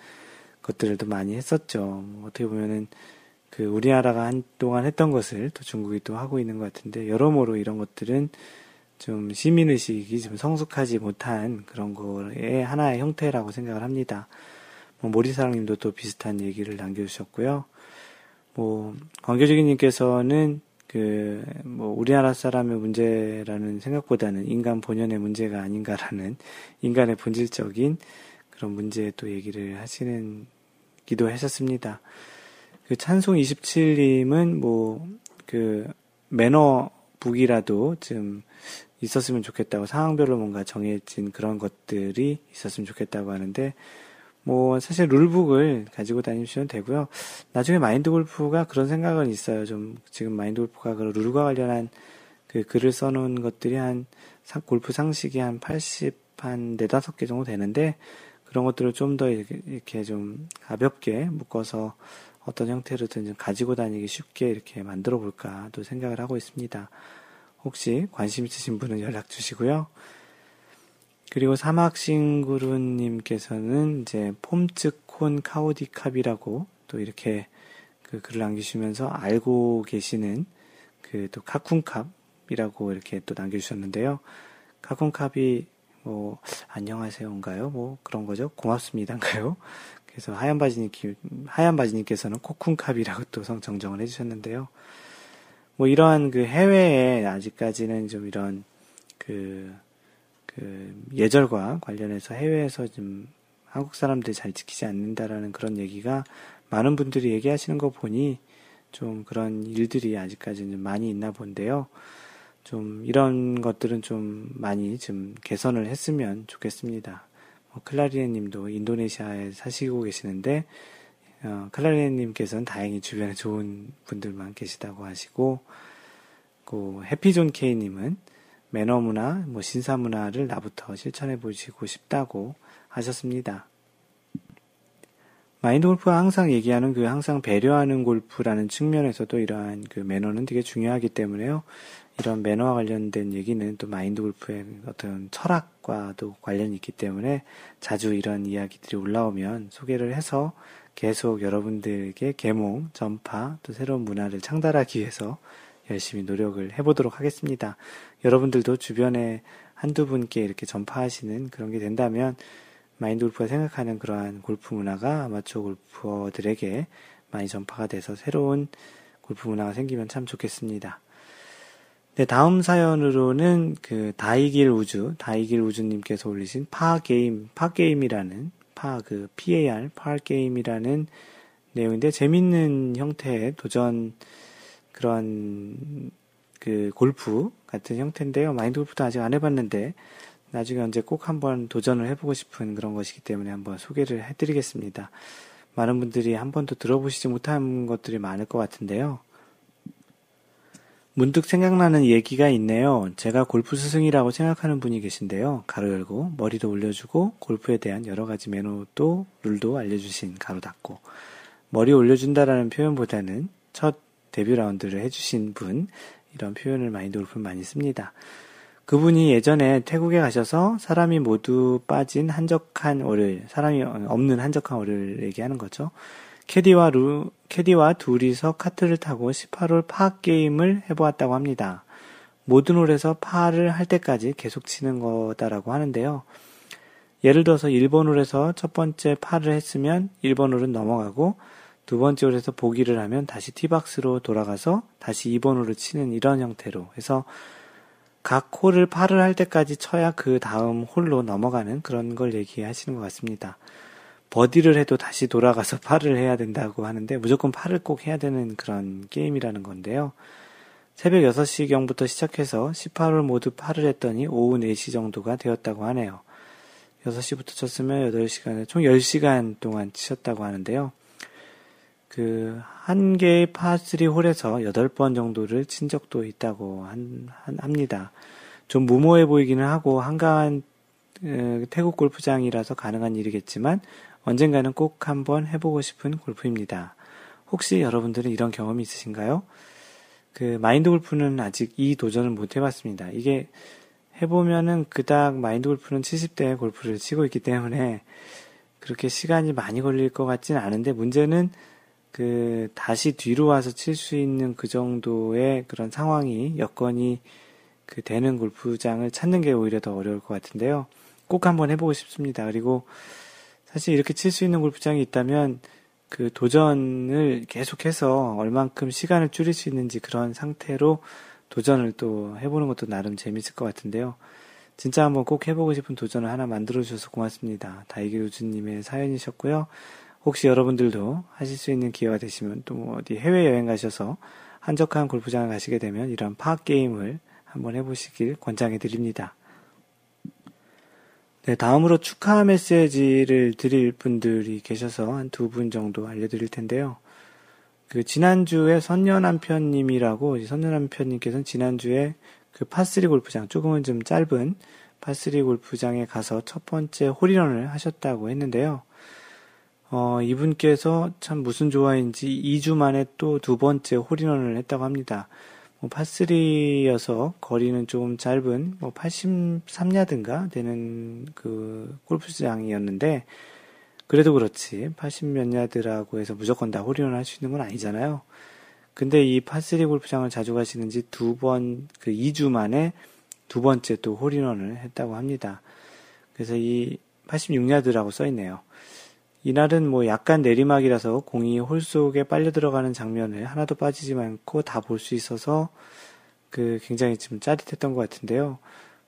것들도 많이 했었죠. 뭐 어떻게 보면은 그 우리나라가 한동안 했던 것을 또 중국이 또 하고 있는 것 같은데 여러모로 이런 것들은 좀 시민의식이 좀 성숙하지 못한 그런 거의 하나의 형태라고 생각을 합니다. 뭐 모리사랑님도 또 비슷한 얘기를 남겨주셨고요. 뭐 광교적인님께서는 그 뭐 우리나라 사람의 문제라는 생각보다는 인간 본연의 문제가 아닌가라는 인간의 본질적인 그런 문제에 또 얘기를 하시는 기도하셨습니다. 그 찬송 27님은 뭐 그 매너 북이라도 좀 있었으면 좋겠다고 상황별로 뭔가 정해진 그런 것들이 있었으면 좋겠다고 하는데 뭐 사실 룰북을 가지고 다니시면 되고요. 나중에 마인드 골프가 그런 생각은 있어요. 좀 지금 마인드 골프가 그 룰과 관련한 그 글을 써놓은 것들이 한 골프 상식이 한 80, 한 네다섯 개 정도 되는데 그런 것들을 좀 더 이렇게 좀 가볍게 묶어서 어떤 형태로든 좀 가지고 다니기 쉽게 이렇게 만들어 볼까 또 생각을 하고 있습니다. 혹시 관심 있으신 분은 연락 주시고요. 그리고 사막싱구루님께서는 이제 폼츠콘 카우디캅이라고 또 이렇게 그 글을 남기시면서 알고 계시는 그 또 카쿤캅이라고 이렇게 또 남겨주셨는데요. 카쿤캅이 뭐 안녕하세요인가요? 뭐 그런 거죠. 고맙습니다인가요? 그래서 하얀 바지님 하얀 바지님께서는 코쿤캅이라고 또 성정정을 해주셨는데요. 뭐 이러한 그 해외에 아직까지는 좀 이런 그, 그 예절과 관련해서 해외에서 좀 한국 사람들이 잘 지키지 않는다라는 그런 얘기가 많은 분들이 얘기하시는 거 보니 좀 그런 일들이 아직까지는 많이 있나 본데요. 좀 이런 것들은 좀 많이 좀 개선을 했으면 좋겠습니다. 뭐 클라리네 님도 인도네시아에 사시고 계시는데 어, 클라리네님께서는 다행히 주변에 좋은 분들만 계시다고 하시고, 그 해피존 K님은 매너 문화, 뭐 신사 문화를 나부터 실천해 보시고 싶다고 하셨습니다. 마인드 골프가 항상 얘기하는 그 항상 배려하는 골프라는 측면에서도 이러한 그 매너는 되게 중요하기 때문에요. 이런 매너와 관련된 얘기는 또 마인드 골프의 어떤 철학과도 관련이 있기 때문에 자주 이런 이야기들이 올라오면 소개를 해서 계속 여러분들에게 개몽, 전파, 또 새로운 문화를 창달하기 위해서 열심히 노력을 해보도록 하겠습니다. 여러분들도 주변에 한두 분께 이렇게 전파하시는 그런 게 된다면 마인드 골프가 생각하는 그러한 골프 문화가 아마추어 골퍼들에게 많이 전파가 돼서 새로운 골프 문화가 생기면 참 좋겠습니다. 네, 다음 사연으로는 그 다이길 우주, 다이길 우주님께서 올리신 파게임, 파게임이라는 파, 그 PAR, PAR 게임이라는 내용인데 재밌는 형태의 도전 그런 그 골프 같은 형태인데요. 마인드 골프도 아직 안 해봤는데 나중에 언제 꼭 한번 도전을 해보고 싶은 그런 것이기 때문에 한번 소개를 해드리겠습니다. 많은 분들이 한 번도 들어보시지 못한 것들이 많을 것 같은데요. 문득 생각나는 얘기가 있네요. 제가 골프 스승이라고 생각하는 분이 계신데요. 가로 열고 머리도 올려주고 골프에 대한 여러 가지 매너도 룰도 알려주신 가로 닫고 머리 올려준다라는 표현보다는 첫 데뷔 라운드를 해주신 분 이런 표현을 마인드 골프 많이 씁니다. 그분이 예전에 태국에 가셔서 사람이 모두 빠진 한적한 홀을 사람이 없는 한적한 홀을 얘기하는 거죠. 캐디와 루, 캐디와 둘이서 카트를 타고 18홀 파 게임을 해보았다고 합니다. 모든 홀에서 파를 할 때까지 계속 치는 거다라고 하는데요. 예를 들어서 1번 홀에서 첫 번째 파를 했으면 1번 홀은 넘어가고 두 번째 홀에서 보기를 하면 다시 티박스로 돌아가서 다시 2번 홀을 치는 이런 형태로 해서 각 홀을 파를 할 때까지 쳐야 그 다음 홀로 넘어가는 그런 걸 얘기하시는 것 같습니다. 버디를 해도 다시 돌아가서 팔을 해야 된다고 하는데 무조건 팔을 꼭 해야 되는 그런 게임이라는 건데요. 새벽 6시경부터 시작해서 18홀 모두 팔을 했더니 오후 4시 정도가 되었다고 하네요. 6시부터 쳤으면 8시간에 총 10시간 동안 치셨다고 하는데요. 그, 한 개의 파3 홀에서 8번 정도를 친 적도 있다고 한, 한, 합니다. 좀 무모해 보이기는 하고 한가한 어, 태국 골프장이라서 가능한 일이겠지만 언젠가는 꼭 한번 해보고 싶은 골프입니다. 혹시 여러분들은 이런 경험이 있으신가요? 그 마인드 골프는 아직 이 도전을 못 해봤습니다. 이게 해보면은 그닥 마인드 골프는 70대 골프를 치고 있기 때문에 그렇게 시간이 많이 걸릴 것 같지는 않은데 문제는 그 다시 뒤로 와서 칠 수 있는 그 정도의 그런 상황이 여건이 그 되는 골프장을 찾는 게 오히려 더 어려울 것 같은데요. 꼭 한번 해보고 싶습니다. 그리고 사실 이렇게 칠 수 있는 골프장이 있다면 그 도전을 계속해서 얼만큼 시간을 줄일 수 있는지 그런 상태로 도전을 또 해보는 것도 나름 재밌을 것 같은데요. 진짜 한번 꼭 해보고 싶은 도전을 하나 만들어 주셔서 고맙습니다. 다이기 우주님의 사연이셨고요. 혹시 여러분들도 하실 수 있는 기회가 되시면 또 어디 해외여행 가셔서 한적한 골프장을 가시게 되면 이런 파악 게임을 한번 해보시길 권장해 드립니다. 네, 다음으로 축하 메시지를 드릴 분들이 계셔서 한 두 분 정도 알려드릴 텐데요. 그 지난주에 선녀남편님이라고 선녀남편님께서는 지난주에 그 파3 골프장 조금은 좀 짧은 파3 골프장에 가서 첫 번째 홀인원을 하셨다고 했는데요. 어, 이분께서 참 무슨 좋아인지 2주 만에 또 두 번째 홀인원을 했다고 합니다. 뭐 파3여서 거리는 좀 짧은 뭐 83야드인가 되는 그 골프장이었는데 그래도 그렇지 80몇 야드라고 해서 무조건 다 홀인원 할 수 있는 건 아니잖아요. 근데 이 파3 골프장을 자주 가시는지 두 번, 그 2주 만에 두 번째 또 홀인원을 했다고 합니다. 그래서 이 86야드라고 써 있네요. 이날은 뭐 약간 내리막이라서 공이 홀 속에 빨려 들어가는 장면을 하나도 빠지지 않고 다 볼 수 있어서 그 굉장히 좀 짜릿했던 것 같은데요.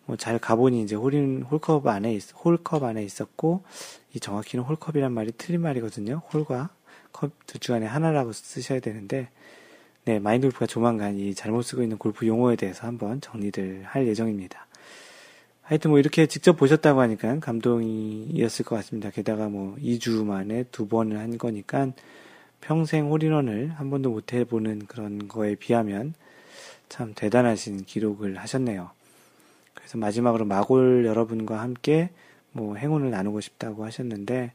뭐 잘 가보니 이제 홀인 홀컵 안에 있, 홀컵 안에 있었고 이 정확히는 홀컵이란 말이 틀린 말이거든요. 홀과 컵두중 안에 하나라고 쓰셔야 되는데 네 마인드 골프가 조만간 이 잘못 쓰고 있는 골프 용어에 대해서 한번 정리를 할 예정입니다. 하여튼 뭐 이렇게 직접 보셨다고 하니까 감동이었을 것 같습니다. 게다가 뭐 2주 만에 두 번을 한 거니까 평생 홀인원을 한 번도 못 해보는 그런 거에 비하면 참 대단하신 기록을 하셨네요. 그래서 마지막으로 마골 여러분과 함께 뭐 행운을 나누고 싶다고 하셨는데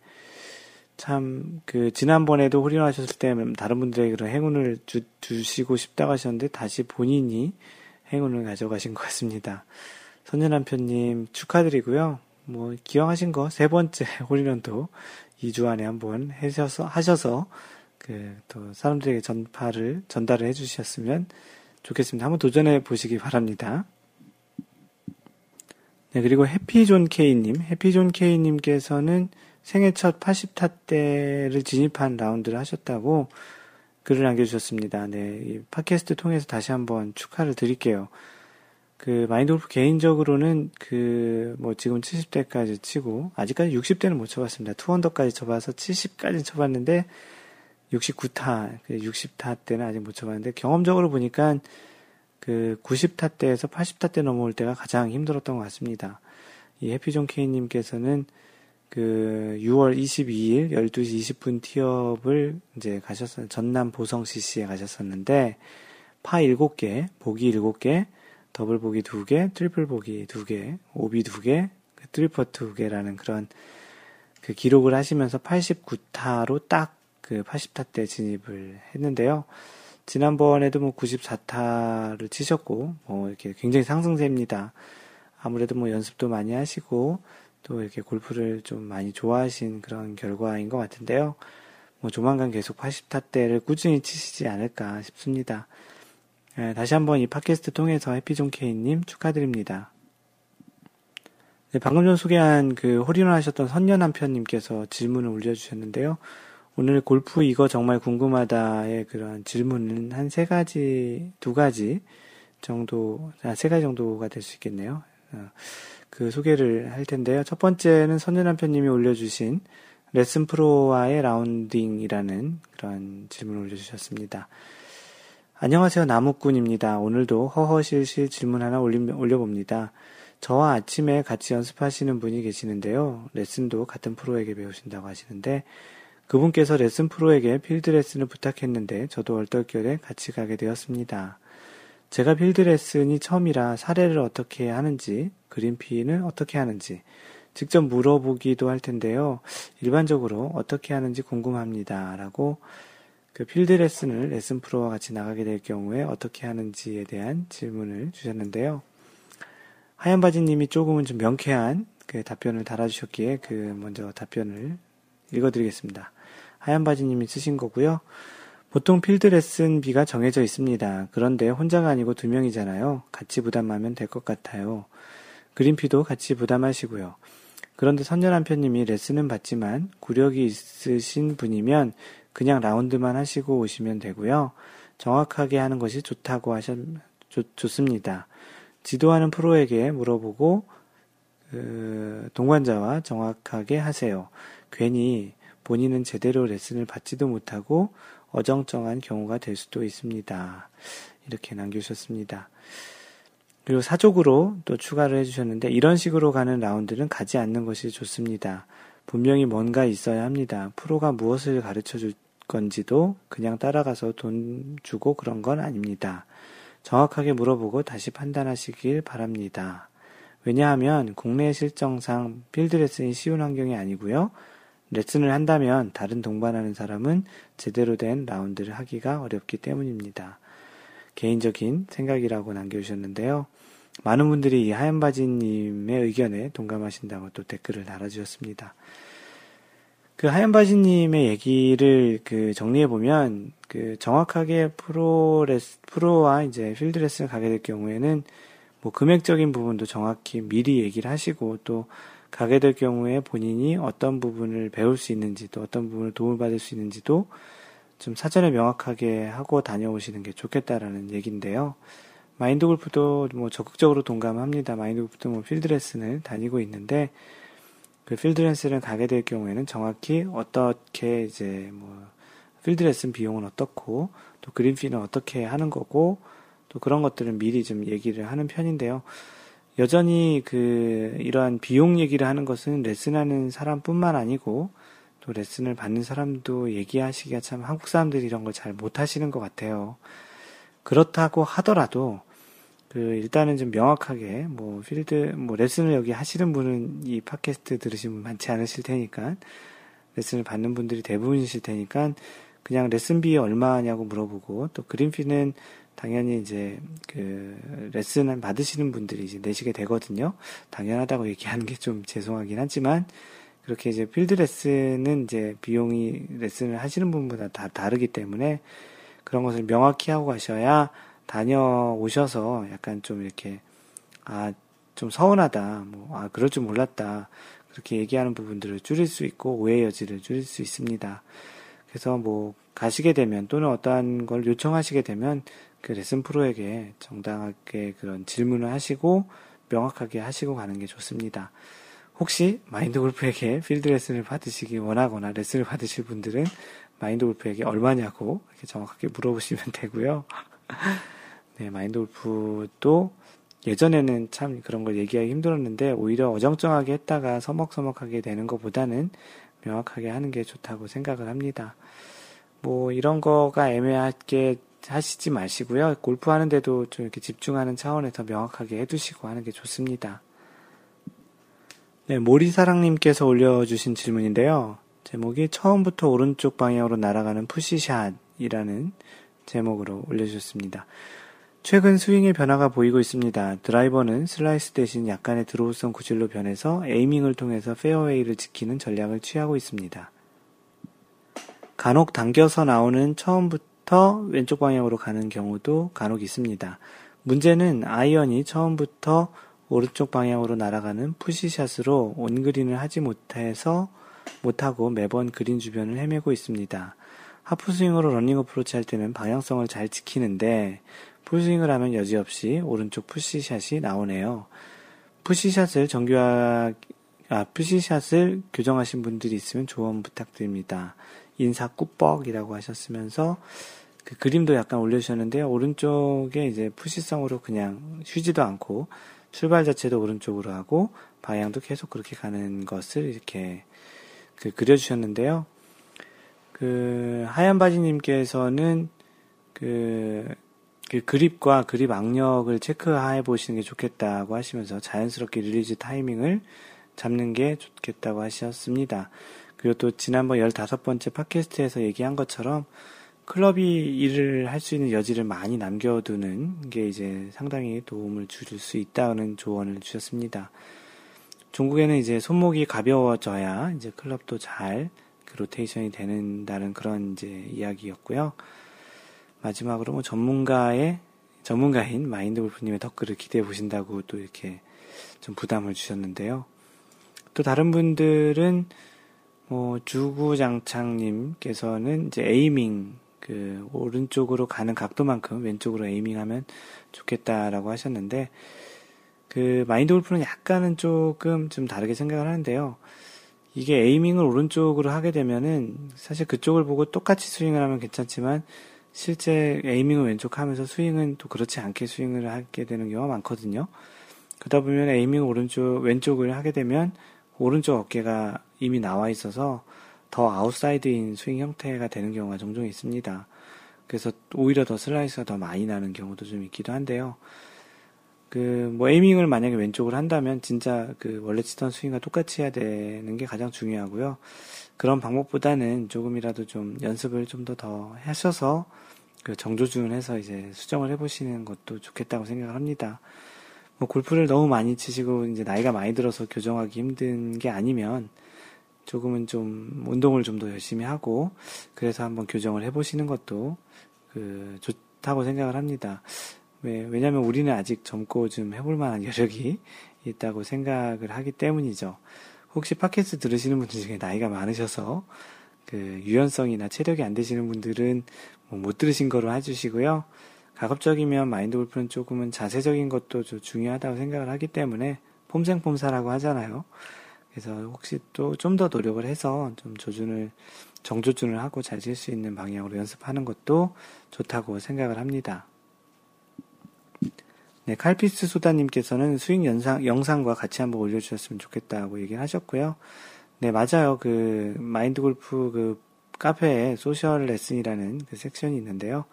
참 그 지난번에도 홀인원 하셨을 때 다른 분들에게 그런 행운을 주, 주시고 싶다고 하셨는데 다시 본인이 행운을 가져가신 것 같습니다. 선녀남편님 축하드리고요. 뭐 기왕하신 거 세 번째 홀인원도 2주 안에 한번 하셔서 하셔서 그 또 사람들에게 전파를 전달을 해주셨으면 좋겠습니다. 한번 도전해 보시기 바랍니다. 네, 그리고 해피존 K님, 해피존 K님께서는 생애 첫 80타 때를 진입한 라운드를 하셨다고 글을 남겨주셨습니다. 네, 이 팟캐스트 통해서 다시 한번 축하를 드릴게요. 그 마인드 골프 개인적으로는 그 뭐 지금 70대까지 치고 아직까지 60대는 못 쳐봤습니다. 투언더까지 쳐봐서 70까지 쳐봤는데 69타, 60타 그 때는 아직 못 쳐봤는데 경험적으로 보니까 그 90타 때에서 80타 때 넘어올 때가 가장 힘들었던 것 같습니다. 이 해피존 케이님께서는 그 6월 22일 12시 20분 티업을 이제 가셨어요. 전남 보성 CC에 가셨었는데 파 7개, 보기 7개, 더블 보기 2개, 트리플 보기 2개, 오비 2개, 그 트리퍼 2개라는 그런 그 기록을 하시면서 89타로 딱 그 80타 때 진입을 했는데요. 지난번에도 뭐 94타를 치셨고, 뭐 이렇게 굉장히 상승세입니다. 아무래도 뭐 연습도 많이 하시고, 또 이렇게 골프를 좀 많이 좋아하신 그런 결과인 것 같은데요. 뭐 조만간 계속 80타 대를 꾸준히 치시지 않을까 싶습니다. 네, 다시 한번 이 팟캐스트 통해서 해피존케이님 축하드립니다. 네, 방금 전 소개한 그 홀인원 하셨던 선녀 남편님께서 질문을 올려주셨는데요. 오늘 골프 이거 정말 궁금하다의 그런 질문은 한 세 가지, 두 가지 정도, 아, 세 가지 정도가 될 수 있겠네요. 어, 그 소개를 할 텐데요. 첫 번째는 선녀 남편님이 올려주신 레슨 프로와의 라운딩이라는 그런 질문을 올려주셨습니다. 안녕하세요. 나무꾼입니다. 오늘도 허허실실 질문 하나 올려봅니다. 저와 아침에 같이 연습하시는 분이 계시는데요. 레슨도 같은 프로에게 배우신다고 하시는데, 그분께서 레슨 프로에게 필드 레슨을 부탁했는데, 저도 얼떨결에 같이 가게 되었습니다. 제가 필드 레슨이 처음이라 사례를 어떻게 하는지, 그린피는 어떻게 하는지, 직접 물어보기도 할 텐데요. 일반적으로 어떻게 하는지 궁금합니다. 라고 그 필드 레슨을 레슨 프로와 같이 나가게 될 경우에 어떻게 하는지에 대한 질문을 주셨는데요. 하얀 바지님이 조금은 좀 명쾌한 그 답변을 달아주셨기에 그 먼저 답변을 읽어드리겠습니다. 하얀 바지님이 쓰신 거고요. 보통 필드 레슨비가 정해져 있습니다. 그런데 혼자가 아니고 두 명이잖아요. 같이 부담하면 될 것 같아요. 그린피도 같이 부담하시고요. 그런데 선녀 남편님이 레슨은 받지만 구력이 있으신 분이면 그냥 라운드만 하시고 오시면 되고요. 정확하게 하는 것이 좋다고 하셨, 좋, 좋습니다. 지도하는 프로에게 물어보고, 그, 동반자와 정확하게 하세요. 괜히 본인은 제대로 레슨을 받지도 못하고 어정쩡한 경우가 될 수도 있습니다. 이렇게 남겨주셨습니다. 그리고 사족으로 또 추가를 해주셨는데 이런 식으로 가는 라운드는 가지 않는 것이 좋습니다. 분명히 뭔가 있어야 합니다. 프로가 무엇을 가르쳐 줄 건지도 그냥 따라가서 돈 주고 그런 건 아닙니다. 정확하게 물어보고 다시 판단하시길 바랍니다. 왜냐하면 국내 실정상 필드 레슨이 쉬운 환경이 아니고요. 레슨을 한다면 다른 동반하는 사람은 제대로 된 라운드를 하기가 어렵기 때문입니다. 개인적인 생각이라고 남겨주셨는데요. 많은 분들이 이 하얀 바지님의 의견에 동감하신다고 또 댓글을 달아주셨습니다. 그 하얀 바지님의 얘기를 그 정리해 보면 그 정확하게 프로 레스, 프로와 이제 필드 레슨을 가게 될 경우에는 뭐 금액적인 부분도 정확히 미리 얘기를 하시고 또 가게 될 경우에 본인이 어떤 부분을 배울 수 있는지 또 어떤 부분을 도움을 받을 수 있는지도 좀 사전에 명확하게 하고 다녀오시는 게 좋겠다라는 얘기인데요. 마인드 골프도 뭐 적극적으로 동감합니다. 마인드 골프도 뭐 필드 레슨을 다니고 있는데 그 필드 레슨을 가게 될 경우에는 정확히 어떻게 이제 뭐 필드 레슨 비용은 어떻고 또 그린피는 어떻게 하는 거고 또 그런 것들은 미리 좀 얘기를 하는 편인데요. 여전히 그 이러한 비용 얘기를 하는 것은 레슨하는 사람뿐만 아니고 또 레슨을 받는 사람도 얘기하시기가 참 한국 사람들이 이런 걸 잘 못하시는 것 같아요. 그렇다고 하더라도 그 일단은 좀 명확하게 뭐 필드 뭐 레슨을 여기 하시는 분은 이 팟캐스트 들으시면 많지 않으실 테니까 레슨을 받는 분들이 대부분이실 테니까 그냥 레슨비 얼마냐고 물어보고 또 그린피는 당연히 이제 그 레슨을 받으시는 분들이 이제 내시게 되거든요. 당연하다고 얘기하는 게 좀 죄송하긴 하지만 그렇게 이제 필드 레슨은 이제 비용이 레슨을 하시는 분보다 다 다르기 때문에 그런 것을 명확히 하고 가셔야 다녀오셔서 약간 좀 이렇게, 아, 좀 서운하다, 뭐, 아, 그럴 줄 몰랐다. 그렇게 얘기하는 부분들을 줄일 수 있고, 오해 여지를 줄일 수 있습니다. 그래서 뭐, 가시게 되면, 또는 어떠한 걸 요청하시게 되면, 그 레슨 프로에게 정당하게 그런 질문을 하시고, 명확하게 하시고 가는 게 좋습니다. 혹시 마인드 골프에게 필드 레슨을 받으시기 원하거나 레슨을 받으실 분들은 마인드 골프에게 얼마냐고 이렇게 정확하게 물어보시면 되고요. 네, 마인드 골프도 예전에는 참 그런 걸 얘기하기 힘들었는데 오히려 어정쩡하게 했다가 서먹서먹하게 되는 것보다는 명확하게 하는 게 좋다고 생각을 합니다. 뭐 이런 거가 애매하게 하시지 마시고요. 골프 하는데도 좀 이렇게 집중하는 차원에서 명확하게 해두시고 하는 게 좋습니다. 네, 모리사랑님께서 올려주신 질문인데요. 제목이 처음부터 오른쪽 방향으로 날아가는 푸시샷이라는 제목으로 올려주셨습니다. 최근 스윙의 변화가 보이고 있습니다. 드라이버는 슬라이스 대신 약간의 draw성 구질로 변해서 aiming을 통해서 페어웨이를 지키는 전략을 취하고 있습니다. 간혹 당겨서 나오는 처음부터 왼쪽 방향으로 가는 경우도 간혹 있습니다. 문제는 아이언이 처음부터 오른쪽 방향으로 날아가는 push shot으로 온그린을 하지 못해서 못하고 매번 그린 주변을 헤매고 있습니다. half swing으로 러닝 어프로치 할 때는 방향성을 잘 지키는데 풀스윙을 하면 여지없이 오른쪽 push shot이 나오네요. push shot을 정교하, 아, push shot을 교정하신 분들이 있으면 조언 부탁드립니다. 인사 꾸뻑이라고 하셨으면서 그 그림도 약간 올려주셨는데요. 오른쪽에 이제 push성으로 그냥 휘지도 않고 출발 자체도 오른쪽으로 하고 방향도 계속 그렇게 가는 것을 이렇게 그 그려주셨는데요. 그 하얀 바지님께서는 그, 그 그립과 그립 악력을 체크해 보시는 게 좋겠다고 하시면서 자연스럽게 release 타이밍을 잡는 게 좋겠다고 하셨습니다. 그리고 또 지난번 15번째 팟캐스트에서 얘기한 것처럼 클럽이 일을 할 수 있는 여지를 많이 남겨두는 게 이제 상당히 도움을 줄 수 있다는 조언을 주셨습니다. 중국에는 이제 손목이 가벼워져야 이제 클럽도 잘 그 로테이션이 되는다는 그런 이제 이야기였고요. 마지막으로 뭐 전문가의 전문가인 마인드 골프님의 덧글을 기대해 보신다고 또 이렇게 좀 부담을 주셨는데요. 또 다른 분들은 뭐 주구장창님께서는 이제 에이밍 그 오른쪽으로 가는 각도만큼 왼쪽으로 에이밍하면 좋겠다라고 하셨는데 그 마인드 골프는 약간은 조금 좀 다르게 생각을 하는데요. 이게 aiming을 오른쪽으로 하게 되면은 사실 그쪽을 보고 똑같이 스윙을 하면 괜찮지만 실제 aiming을 왼쪽 하면서 스윙은 또 그렇지 않게 스윙을 하게 되는 경우가 많거든요. 그러다 보면 aiming 오른쪽, 왼쪽을 하게 되면 오른쪽 어깨가 이미 나와 있어서 더 outside-in 스윙 형태가 되는 경우가 종종 있습니다. 그래서 오히려 더 슬라이스가 더 많이 나는 경우도 좀 있기도 한데요. 그, 뭐, aiming을 만약에 왼쪽으로 한다면 진짜 그 원래 치던 스윙과 똑같이 해야 되는 게 가장 중요하고요. 그런 방법보다는 조금이라도 좀 연습을 좀 더더 하셔서 그 정조준을 해서 이제 수정을 해보시는 것도 좋겠다고 생각을 합니다. 뭐 골프를 너무 많이 치시고 이제 나이가 많이 들어서 교정하기 힘든 게 아니면 조금은 좀 운동을 좀 더 열심히 하고 그래서 한번 교정을 해보시는 것도 그 좋다고 생각을 합니다. 왜, 왜냐면 우리는 아직 젊고 좀 해볼 만한 여력이 있다고 생각을 하기 때문이죠. 혹시 팟캐스트 들으시는 분들 중에 나이가 많으셔서 그 유연성이나 체력이 안 되시는 분들은 뭐 못 들으신 거로 해주시고요. 가급적이면 마인드 골프는 조금은 자세적인 것도 좀 중요하다고 생각을 하기 때문에 폼생폼사라고 하잖아요. 그래서 혹시 또 좀 더 노력을 해서 좀 조준을 정조준을 하고 잘 칠 수 있는 방향으로 연습하는 것도 좋다고 생각을 합니다. 네, 칼피스 소다님께서는 스윙 영상, 영상과 같이 한번 올려주셨으면 좋겠다고 얘기를 하셨고요. 네, 맞아요. 그, 마인드 골프 그 카페에 소셜 레슨이라는 그 섹션이 있는데요.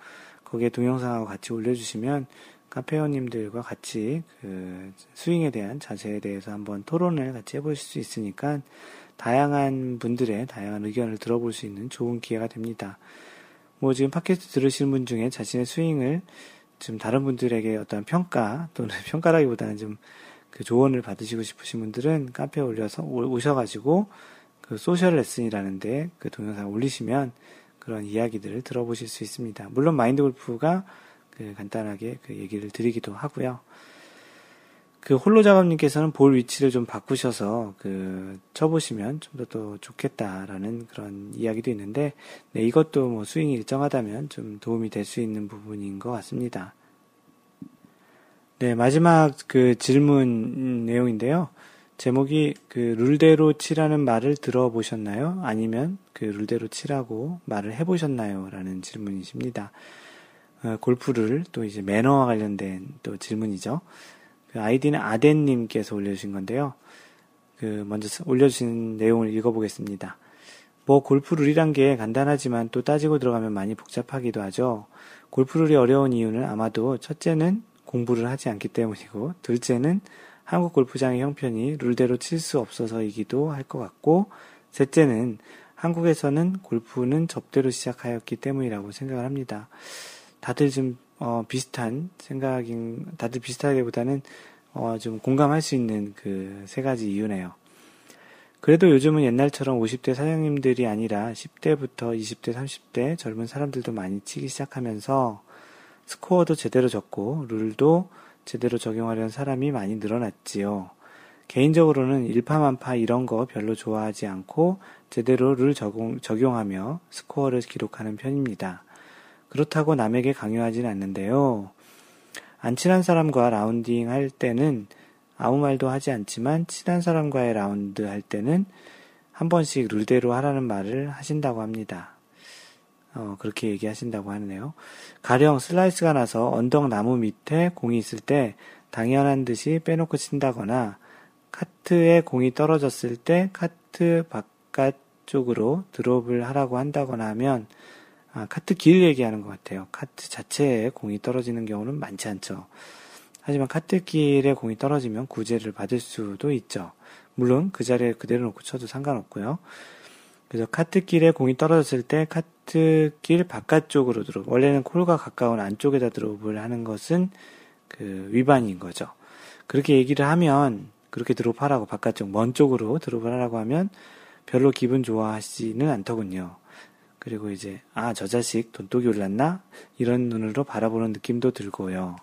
거기에 동영상하고 같이 올려주시면 카페원님들과 같이 그 스윙에 대한 자세에 대해서 한번 토론을 같이 해보실 수 있으니까 다양한 분들의 다양한 의견을 들어볼 수 있는 좋은 기회가 됩니다. 뭐 지금 팟캐스트 들으시는 분 중에 자신의 스윙을 지금 다른 분들에게 어떤 평가 또는 평가라기보다는 좀 그 조언을 받으시고 싶으신 분들은 카페에 올려서 오셔가지고 그 소셜 레슨이라는데 그 동영상 올리시면 그런 이야기들을 들어보실 수 있습니다. 물론 마인드 골프가 그 간단하게 그 얘기를 드리기도 하고요. 그 홀로 작업님께서는 볼 위치를 좀 바꾸셔서 그 쳐보시면 좀더더 좋겠다라는 그런 이야기도 있는데 네, 이것도 뭐 스윙이 일정하다면 좀 도움이 될 수 있는 부분인 것 같습니다. 네, 마지막 그 질문 내용인데요. 제목이 그 룰대로 치라는 말을 들어보셨나요? 아니면 그 룰대로 치라고 말을 해보셨나요? 라는 질문이십니다. 어, 골프를 또 이제 매너와 관련된 또 질문이죠. 그 아이디는 아덴님께서 올려주신 건데요. 그 먼저 올려주신 내용을 읽어보겠습니다. 뭐 골프 룰이란 게 간단하지만 또 따지고 들어가면 많이 복잡하기도 하죠. 골프 룰이 어려운 이유는 아마도 첫째는 공부를 하지 않기 때문이고 둘째는 한국 골프장의 형편이 룰대로 칠 수 없어서이기도 할 것 같고 셋째는 한국에서는 골프는 접대로 시작하였기 때문이라고 생각을 합니다. 다들 좀 어, 비슷한 생각인 다들 비슷하기보다는 어, 좀 공감할 수 있는 그 세 가지 이유네요. 그래도 요즘은 옛날처럼 50대 사장님들이 아니라 10대부터 20대, 30대 젊은 사람들도 많이 치기 시작하면서 스코어도 제대로 적고 룰도 제대로 적용하려는 사람이 많이 늘어났지요. 개인적으로는 일파만파 이런 거 별로 좋아하지 않고 제대로 룰 적용, 적용하며 스코어를 기록하는 편입니다. 그렇다고 남에게 강요하지는 않는데요. 안 친한 사람과 라운딩 할 때는 아무 말도 하지 않지만 친한 사람과의 라운드 할 때는 한 번씩 룰대로 하라는 말을 하신다고 합니다. 어, 그렇게 얘기하신다고 하네요. 가령 슬라이스가 나서 언덕 나무 밑에 공이 있을 때 당연한 듯이 빼놓고 친다거나 카트에 공이 떨어졌을 때 카트 바깥쪽으로 드롭을 하라고 한다거나 하면 아, 카트 길 얘기하는 것 같아요. 카트 자체에 공이 떨어지는 경우는 많지 않죠. 하지만 카트 길에 공이 떨어지면 구제를 받을 수도 있죠. 물론 그 자리에 그대로 놓고 쳐도 상관없고요. 그래서 카트길에 공이 떨어졌을 때 카트길 바깥쪽으로 들어 원래는 콜과 가까운 안쪽에다 드롭을 하는 것은 그 위반인 거죠. 그렇게 얘기를 하면 그렇게 드롭하라고 바깥쪽 먼 쪽으로 드롭을 하라고 하면 별로 기분 좋아하시지는 않더군요. 그리고 이제 아 저 자식 돈독이 올랐나 이런 눈으로 바라보는 느낌도 들고요.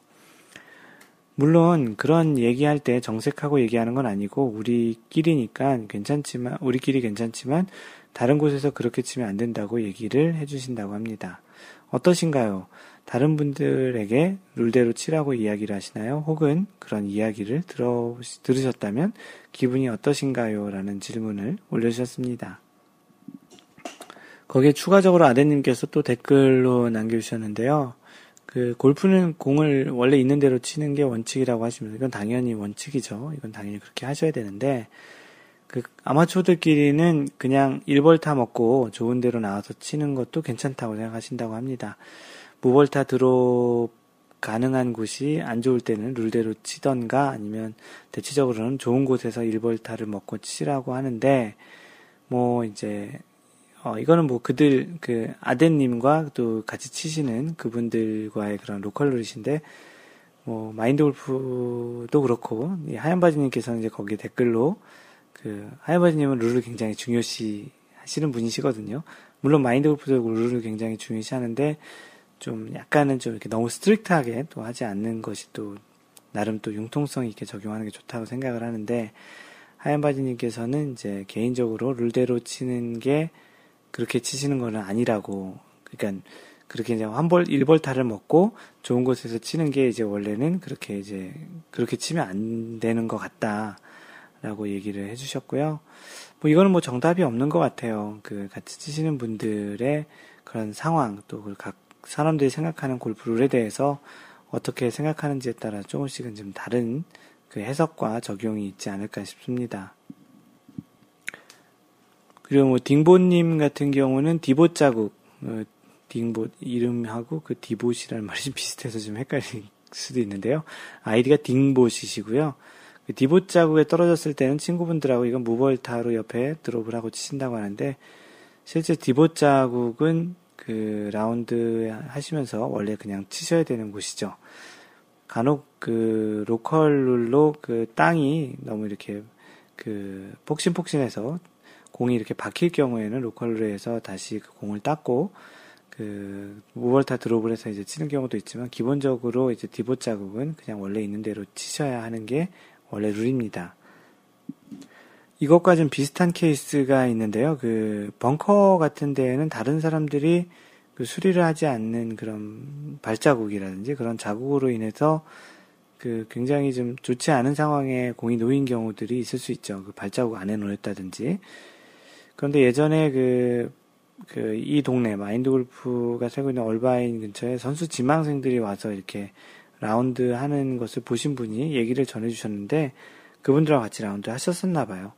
물론 그런 얘기할 때 정색하고 얘기하는 건 아니고 우리끼리니까 괜찮지만 우리끼리 괜찮지만 다른 곳에서 그렇게 치면 안 된다고 얘기를 해주신다고 합니다. 어떠신가요? 다른 분들에게 룰대로 치라고 이야기를 하시나요? 혹은 그런 이야기를 들어, 들으셨다면 기분이 어떠신가요? 라는 질문을 올려주셨습니다. 거기에 추가적으로 아드님께서 또 댓글로 남겨주셨는데요. 그 골프는 공을 원래 있는 대로 치는 게 원칙이라고 하시면 이건 당연히 원칙이죠. 이건 당연히 그렇게 하셔야 되는데 그 아마추어들끼리는 그냥 1벌타 먹고 좋은 대로 나와서 치는 것도 괜찮다고 생각하신다고 합니다. 무벌타 드롭 가능한 곳이 안 좋을 때는 룰대로 치던가 아니면 대체적으로는 좋은 곳에서 1벌타를 먹고 치라고 하는데 뭐 이제 어, 이거는 뭐 그들, 그, 아덴님과 또 같이 치시는 그분들과의 그런 로컬 룰이신데, 뭐, 마인드 골프도 그렇고, 이 하얀바지님께서는 이제 거기 댓글로, 그, 하얀바지님은 룰을 굉장히 중요시 하시는 분이시거든요. 물론 마인드 골프도 룰을 굉장히 중요시 하는데, 좀 약간은 좀 이렇게 너무 strict하게 또 하지 않는 것이 또, 나름 또 융통성 있게 적용하는 게 좋다고 생각을 하는데, 하얀바지님께서는 이제 개인적으로 룰대로 치는 게 그렇게 치시는 거는 아니라고. 그러니까 그렇게 이제 한벌 일벌타를 먹고 좋은 곳에서 치는 게 이제 원래는 그렇게 이제 그렇게 치면 안 되는 것 같다 라고 얘기를 해주셨고요. 뭐 이거는 뭐 정답이 없는 것 같아요. 그 같이 치시는 분들의 그런 상황 또 각 사람들이 생각하는 골프 룰에 대해서 어떻게 생각하는지에 따라 조금씩은 좀 다른 그 해석과 적용이 있지 않을까 싶습니다. 그리고 뭐 딩보님 같은 경우는 디보 자국, 어, 딩보 이름하고 그 디봇이라는 말이 좀 비슷해서 좀 헷갈릴 수도 있는데요. 아이디가 딩봇이시고요. 그 디봇 자국에 떨어졌을 때는 친구분들하고 이건 무벌타로 옆에 드롭을 하고 치신다고 하는데 실제 디봇 자국은 그 라운드 하시면서 원래 그냥 치셔야 되는 곳이죠. 간혹 그 로컬 룰로 그 땅이 너무 이렇게 그 폭신폭신해서 공이 이렇게 박힐 경우에는 로컬 룰에서 다시 그 공을 닦고 그 무벌타 드롭을 해서 이제 치는 경우도 있지만 기본적으로 이제 디봇 자국은 그냥 원래 있는 대로 치셔야 하는 게 원래 룰입니다. 이것과 좀 비슷한 케이스가 있는데요. 그 벙커 같은 데에는 다른 사람들이 그 수리를 하지 않는 그런 발자국이라든지 그런 자국으로 인해서 그 굉장히 좀 좋지 않은 상황에 공이 놓인 경우들이 있을 수 있죠. 그 발자국 안에 놓였다든지 그런데 예전에 그, 그, 이 동네, 마인드 골프가 살고 있는 얼바인 근처에 선수 지망생들이 와서 이렇게 라운드 하는 것을 보신 분이 얘기를 전해 주셨는데, 그분들과 같이 라운드 하셨었나 봐요.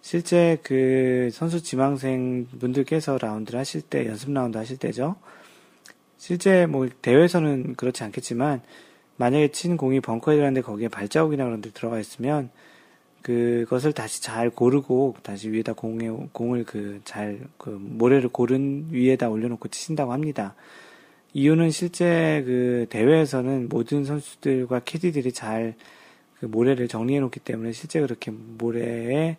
실제 그 선수 지망생 분들께서 라운드를 하실 때, 연습 라운드 하실 때죠. 실제 뭐 대회에서는 그렇지 않겠지만, 만약에 친 공이 벙커에 들어갔는데 거기에 발자국이나 그런 데 들어가 있으면, 그것을 다시 잘 고르고, 다시 위에다 공에, 공을 그 잘, 그 모래를 고른 위에다 올려놓고 치신다고 합니다. 이유는 실제 그 대회에서는 모든 선수들과 캐디들이 잘 그 모래를 정리해 놓기 때문에 실제 그렇게 모래에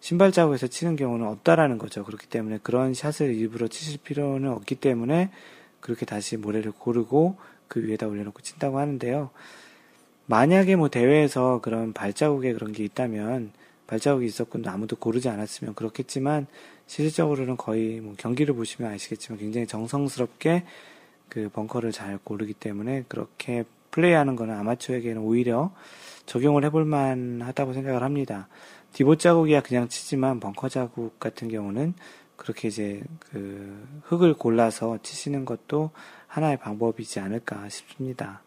신발 자국에서 치는 경우는 없다라는 거죠. 그렇기 때문에 그런 샷을 일부러 치실 필요는 없기 때문에 그렇게 다시 모래를 고르고 그 위에다 올려놓고 친다고 하는데요. 만약에 뭐 대회에서 그런 발자국에 그런 게 있다면 발자국이 있었고 아무도 고르지 않았으면 그렇겠지만 실질적으로는 거의 뭐 경기를 보시면 아시겠지만 굉장히 정성스럽게 그 벙커를 잘 고르기 때문에 그렇게 플레이하는 거는 아마추어에게는 오히려 적용을 해볼 만 하다고 생각을 합니다. 디봇 자국이야 그냥 치지만 벙커 자국 같은 경우는 그렇게 이제 그 흙을 골라서 치시는 것도 하나의 방법이지 않을까 싶습니다.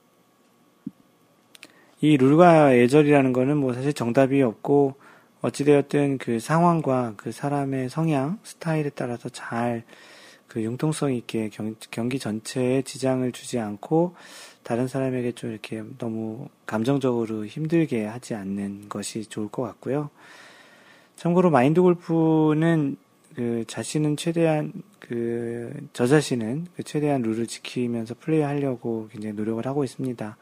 이 룰과 예절이라는 거는 뭐 사실 정답이 없고 어찌되었든 그 상황과 그 사람의 성향, 스타일에 따라서 잘 그 융통성 있게 경, 경기 전체에 지장을 주지 않고 다른 사람에게 좀 이렇게 너무 감정적으로 힘들게 하지 않는 것이 좋을 것 같고요. 참고로 마인드 골프는 그 자신은 최대한 그 저 자신은 그 최대한 룰을 지키면서 플레이하려고 굉장히 노력을 하고 있습니다.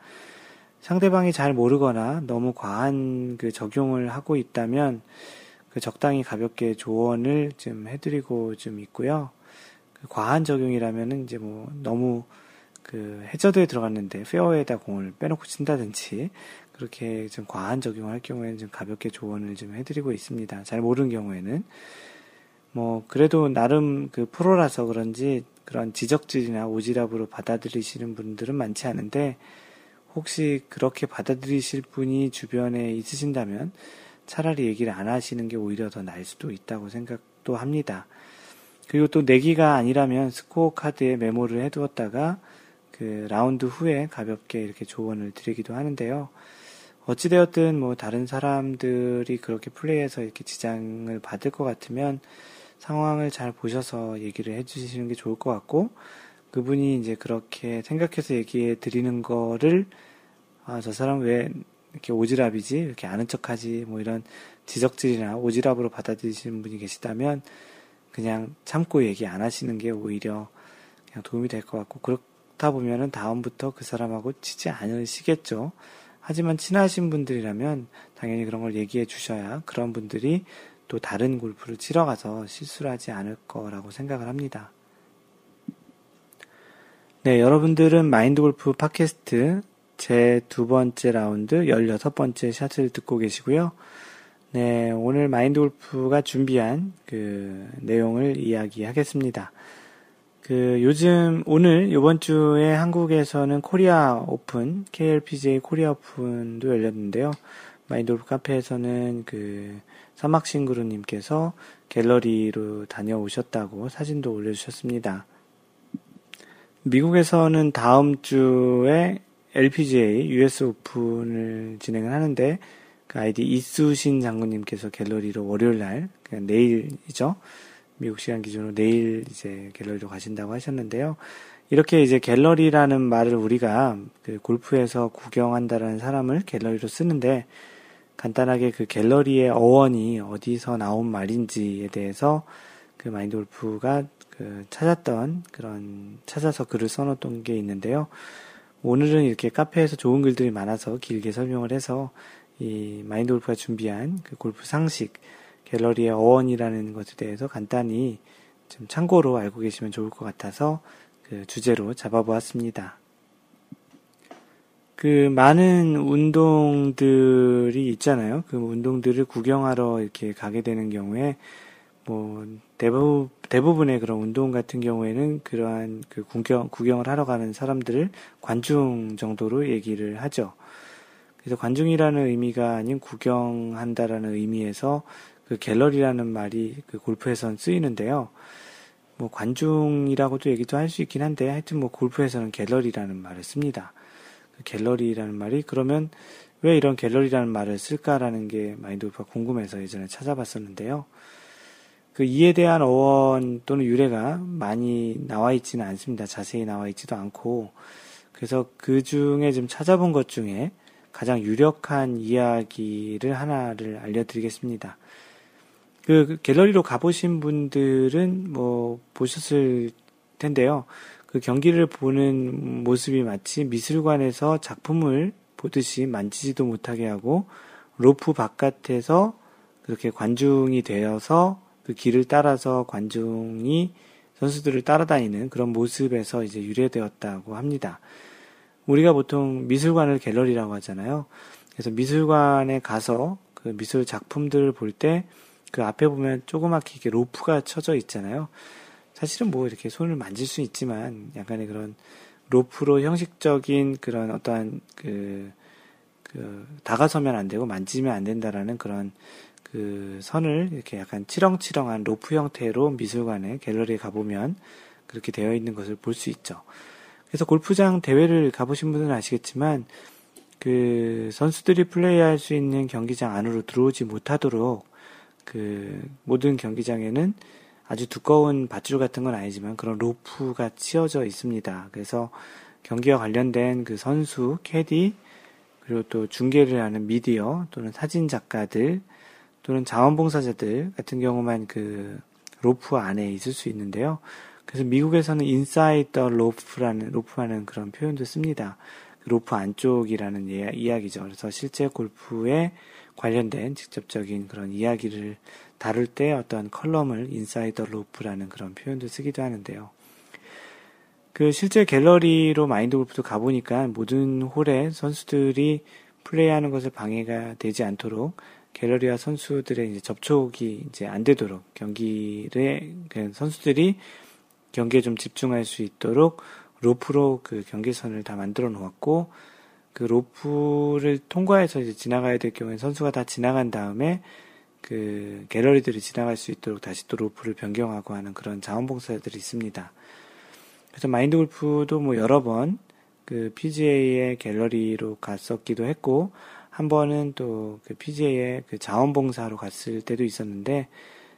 상대방이 잘 모르거나 너무 과한 그 적용을 하고 있다면 그 적당히 가볍게 조언을 좀 해드리고 좀 있고요. 그 과한 적용이라면은 이제 뭐 너무 그 해저드에 들어갔는데 페어에다 공을 빼놓고 친다든지 그렇게 좀 과한 적용을 할 경우에는 좀 가볍게 조언을 좀 해드리고 있습니다. 잘 모르는 경우에는 뭐 그래도 나름 그 프로라서 그런지 그런 지적질이나 오지랖으로 받아들이시는 분들은 많지 않은데 혹시 그렇게 받아들이실 분이 주변에 있으신다면 차라리 얘기를 안 하시는 게 오히려 더 나을 수도 있다고 생각도 합니다. 그리고 또 내기가 아니라면 스코어 카드에 메모를 해두었다가 그 라운드 후에 가볍게 이렇게 조언을 드리기도 하는데요. 어찌되었든 뭐 다른 사람들이 그렇게 플레이해서 이렇게 지장을 받을 것 같으면 상황을 잘 보셔서 얘기를 해주시는 게 좋을 것 같고 그분이 이제 그렇게 생각해서 얘기해 드리는 거를 아, 저 사람 왜 이렇게 오지랖이지? 이렇게 아는 척하지? 뭐 이런 지적질이나 오지랖으로 받아들이시는 분이 계시다면 그냥 참고 얘기 안 하시는 게 오히려 그냥 도움이 될 것 같고 그렇 그렇다 보면은 다음부터 그 사람하고 치지 않으시겠죠. 하지만 친하신 분들이라면 당연히 그런 걸 얘기해 주셔야 그런 분들이 또 다른 골프를 치러 가서 실수를 하지 않을 거라고 생각을 합니다. 네, 여러분들은 마인드 골프 팟캐스트 제 두 번째 라운드 16번째 샷을 듣고 계시고요. 네, 오늘 마인드 골프가 준비한 그 내용을 이야기하겠습니다. 그 요즘 오늘 이번 주에 한국에서는 코리아 오픈 KLPGA 코리아 오픈도 열렸는데요. 마인돌프 카페에서는 그 사막싱그루 님께서 갤러리로 다녀오셨다고 사진도 올려 주셨습니다. 미국에서는 다음 주에 LPGA US 오픈을 진행을 하는데 그 아이디 이수신 장군님께서 갤러리로 월요일 날, 그냥 내일이죠. 미국 시간 기준으로 내일 이제 갤러리로 가신다고 하셨는데요. 이렇게 이제 갤러리라는 말을 우리가 그 골프에서 구경한다라는 사람을 갤러리로 쓰는데 간단하게 그 갤러리의 어원이 어디서 나온 말인지에 대해서 그 마인드 골프가 그 찾았던 그런 찾아서 글을 써놓던 게 있는데요. 오늘은 이렇게 카페에서 좋은 글들이 많아서 길게 설명을 해서 이 마인드 골프가 준비한 그 골프 상식 갤러리의 어원이라는 것에 대해서 간단히 좀 참고로 알고 계시면 좋을 것 같아서 그 주제로 잡아보았습니다. 그 많은 운동들이 있잖아요. 그 운동들을 구경하러 이렇게 가게 되는 경우에 뭐 대부분 대부분의 그런 운동 같은 경우에는 그러한 그 구경 구경을 하러 가는 사람들을 관중 정도로 얘기를 하죠. 그래서 관중이라는 의미가 아닌 구경한다라는 의미에서 그 갤러리라는 말이 그 골프에선 쓰이는데요. 뭐 관중이라고도 얘기도 할 수 있긴 한데 하여튼 뭐 골프에서는 갤러리라는 말을 씁니다. 그 갤러리라는 말이 그러면 왜 이런 갤러리라는 말을 쓸까라는 게 마인드 골프가 궁금해서 예전에 찾아봤었는데요. 그 이에 대한 어원 또는 유래가 많이 나와 있지는 않습니다. 자세히 나와 있지도 않고 그래서 그 중에 좀 찾아본 것 중에 가장 유력한 이야기를 하나를 알려드리겠습니다. 그 갤러리로 가보신 분들은 뭐 보셨을 텐데요. 그 경기를 보는 모습이 마치 미술관에서 작품을 보듯이 만지지도 못하게 하고 로프 바깥에서 그렇게 관중이 되어서 그 길을 따라서 관중이 선수들을 따라다니는 그런 모습에서 이제 유래되었다고 합니다. 우리가 보통 미술관을 갤러리라고 하잖아요. 그래서 미술관에 가서 그 미술 작품들을 볼 때 그 앞에 보면 조그맣게 이렇게 로프가 쳐져 있잖아요. 사실은 뭐 이렇게 손을 만질 수 있지만 약간의 그런 로프로 형식적인 그런 어떠한 그, 그 다가서면 안 되고 만지면 안 된다라는 그런 그 선을 이렇게 약간 치렁치렁한 로프 형태로 미술관에 갤러리에 가보면 그렇게 되어 있는 것을 볼 수 있죠. 그래서 골프장 대회를 가보신 분들은 아시겠지만 그 선수들이 플레이할 수 있는 경기장 안으로 들어오지 못하도록 그 모든 경기장에는 아주 두꺼운 밧줄 같은 건 아니지만 그런 로프가 치어져 있습니다. 그래서 경기와 관련된 그 선수, 캐디, 그리고 또 중계를 하는 미디어 또는 사진 작가들 또는 자원봉사자들 같은 경우만 그 로프 안에 있을 수 있는데요. 그래서 미국에서는 inside the rope라는 로프라는 그런 표현도 씁니다. 그 로프 안쪽이라는 예, 이야기죠. 그래서 실제 골프에 관련된 직접적인 그런 이야기를 다룰 때 어떤 컬럼을 the rope라는 그런 표현도 쓰기도 하는데요. 그 실제 갤러리로 마인드 골프도 가보니까 모든 홀에 선수들이 플레이하는 것을 방해가 되지 않도록 갤러리와 선수들의 이제 접촉이 이제 안 되도록 경기를 선수들이 경기에 좀 집중할 수 있도록 로프로 그 경계선을 다 만들어 놓았고 그 로프를 통과해서 이제 지나가야 될 경우에 선수가 다 지나간 다음에 그 갤러리들이 지나갈 수 있도록 다시 또 로프를 변경하고 하는 그런 자원봉사들이 있습니다. 그래서 마인드 골프도 뭐 여러 번 그 PGA의 갤러리로 갔었기도 했고 한 번은 또 그 PGA의 그 자원봉사로 갔을 때도 있었는데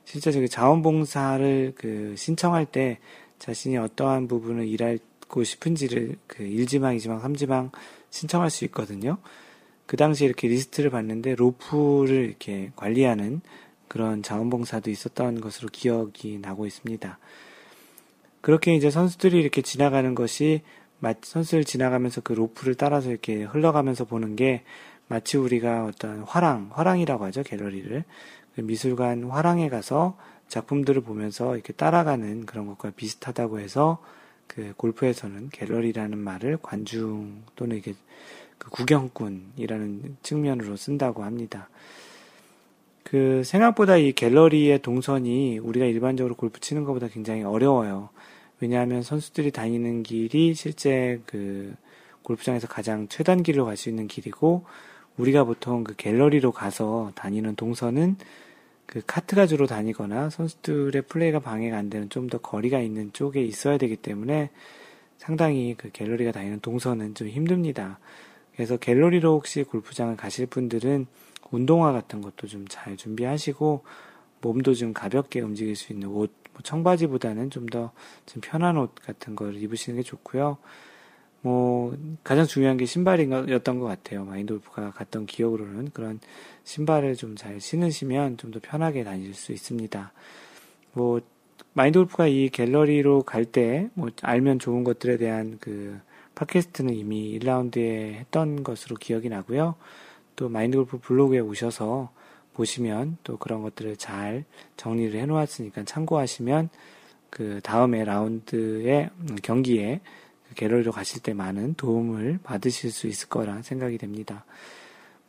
실제 그 자원봉사를 그 신청할 때 자신이 어떠한 부분을 일하고 싶은지를 그 1지망, 2지망, 3지망 신청할 수 있거든요. 그 당시에 이렇게 리스트를 봤는데 로프를 이렇게 관리하는 그런 자원봉사도 있었던 것으로 기억이 나고 있습니다. 그렇게 이제 선수들이 이렇게 지나가는 것이 선수를 지나가면서 그 로프를 따라서 이렇게 흘러가면서 보는 게 마치 우리가 어떤 화랑, 화랑이라고 하죠, 갤러리를. 그 미술관 화랑에 가서 작품들을 보면서 이렇게 따라가는 그런 것과 비슷하다고 해서 그 골프에서는 갤러리라는 말을 관중 또는 이게 그 구경꾼이라는 측면으로 쓴다고 합니다. 그 생각보다 이 갤러리의 동선이 우리가 일반적으로 골프 치는 것보다 굉장히 어려워요. 왜냐하면 선수들이 다니는 길이 실제 그 골프장에서 가장 최단 길로 갈 수 있는 길이고 우리가 보통 그 갤러리로 가서 다니는 동선은 그 카트가 주로 다니거나 선수들의 플레이가 방해가 안 되는 좀 더 거리가 있는 쪽에 있어야 되기 때문에 상당히 그 갤러리가 다니는 동선은 좀 힘듭니다. 그래서 갤러리로 혹시 골프장을 가실 분들은 운동화 같은 것도 좀 잘 준비하시고 몸도 좀 가볍게 움직일 수 있는 옷, 뭐 청바지보다는 좀 더 좀 편한 옷 같은 걸 입으시는 게 좋고요. 뭐 가장 중요한 게 신발이었던 것 같아요. 마인돌프가 갔던 기억으로는 그런 신발을 좀 잘 신으시면 좀 더 편하게 다닐 수 있습니다. 뭐 마인돌프가 이 갤러리로 갈 때 뭐 알면 좋은 것들에 대한 그 팟캐스트는 이미 1라운드에 했던 것으로 기억이 나고요. 또 마인드골프 블로그에 오셔서 보시면 또 그런 것들을 잘 정리를 해 놓았으니까 참고하시면 그 다음에 라운드의 경기에 갤러리로 가실 때 많은 도움을 받으실 수 있을 거라 생각이 됩니다.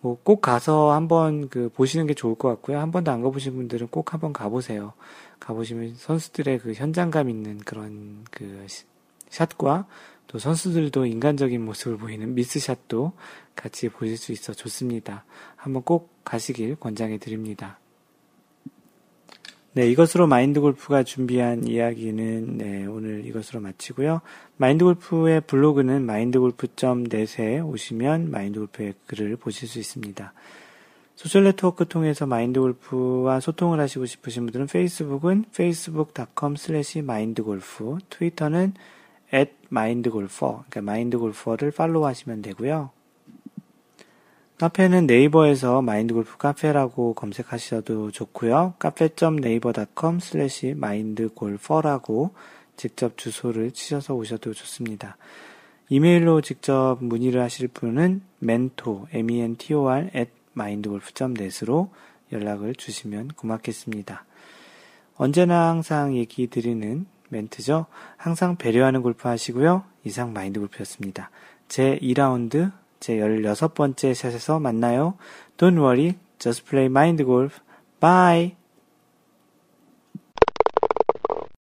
뭐 꼭 가서 한번 그 보시는 게 좋을 것 같고요. 한 번도 안 가보신 분들은 꼭 한번 가보세요. 가보시면 선수들의 그 현장감 있는 그런 그 샷과 또 선수들도 인간적인 모습을 보이는 미스샷도 같이 보실 수 있어 좋습니다. 한번 꼭 가시길 권장해 드립니다. 네, 이것으로 마인드 골프가 준비한 이야기는 네, 오늘 이것으로 마치고요. 마인드 골프의 블로그는 마인드골프.net에 오시면 마인드 골프의 글을 보실 수 있습니다. 소셜 네트워크 통해서 마인드 골프와 소통을 하시고 싶으신 분들은 페이스북은 facebook.com slash mindgolf, 트위터는 at mindgolfer, 그러니까 마인드골퍼를 팔로우 하시면 되고요. 카페는 네이버에서 마인드골프 카페라고 검색하셔도 좋고요. cafe.naver.com slash mindgolfer라고 직접 주소를 치셔서 오셔도 좋습니다. 이메일로 직접 문의를 하실 분은 mentor, m-e-n-t-o-r at mindgolf.net으로 연락을 주시면 고맙겠습니다. 언제나 항상 얘기 드리는 멘트죠. 항상 배려하는 골프 하시고요. 이상 마인드 골프였습니다. 제 2라운드 제 16번째 샷에서 만나요. Don't worry, just play mind golf. Bye!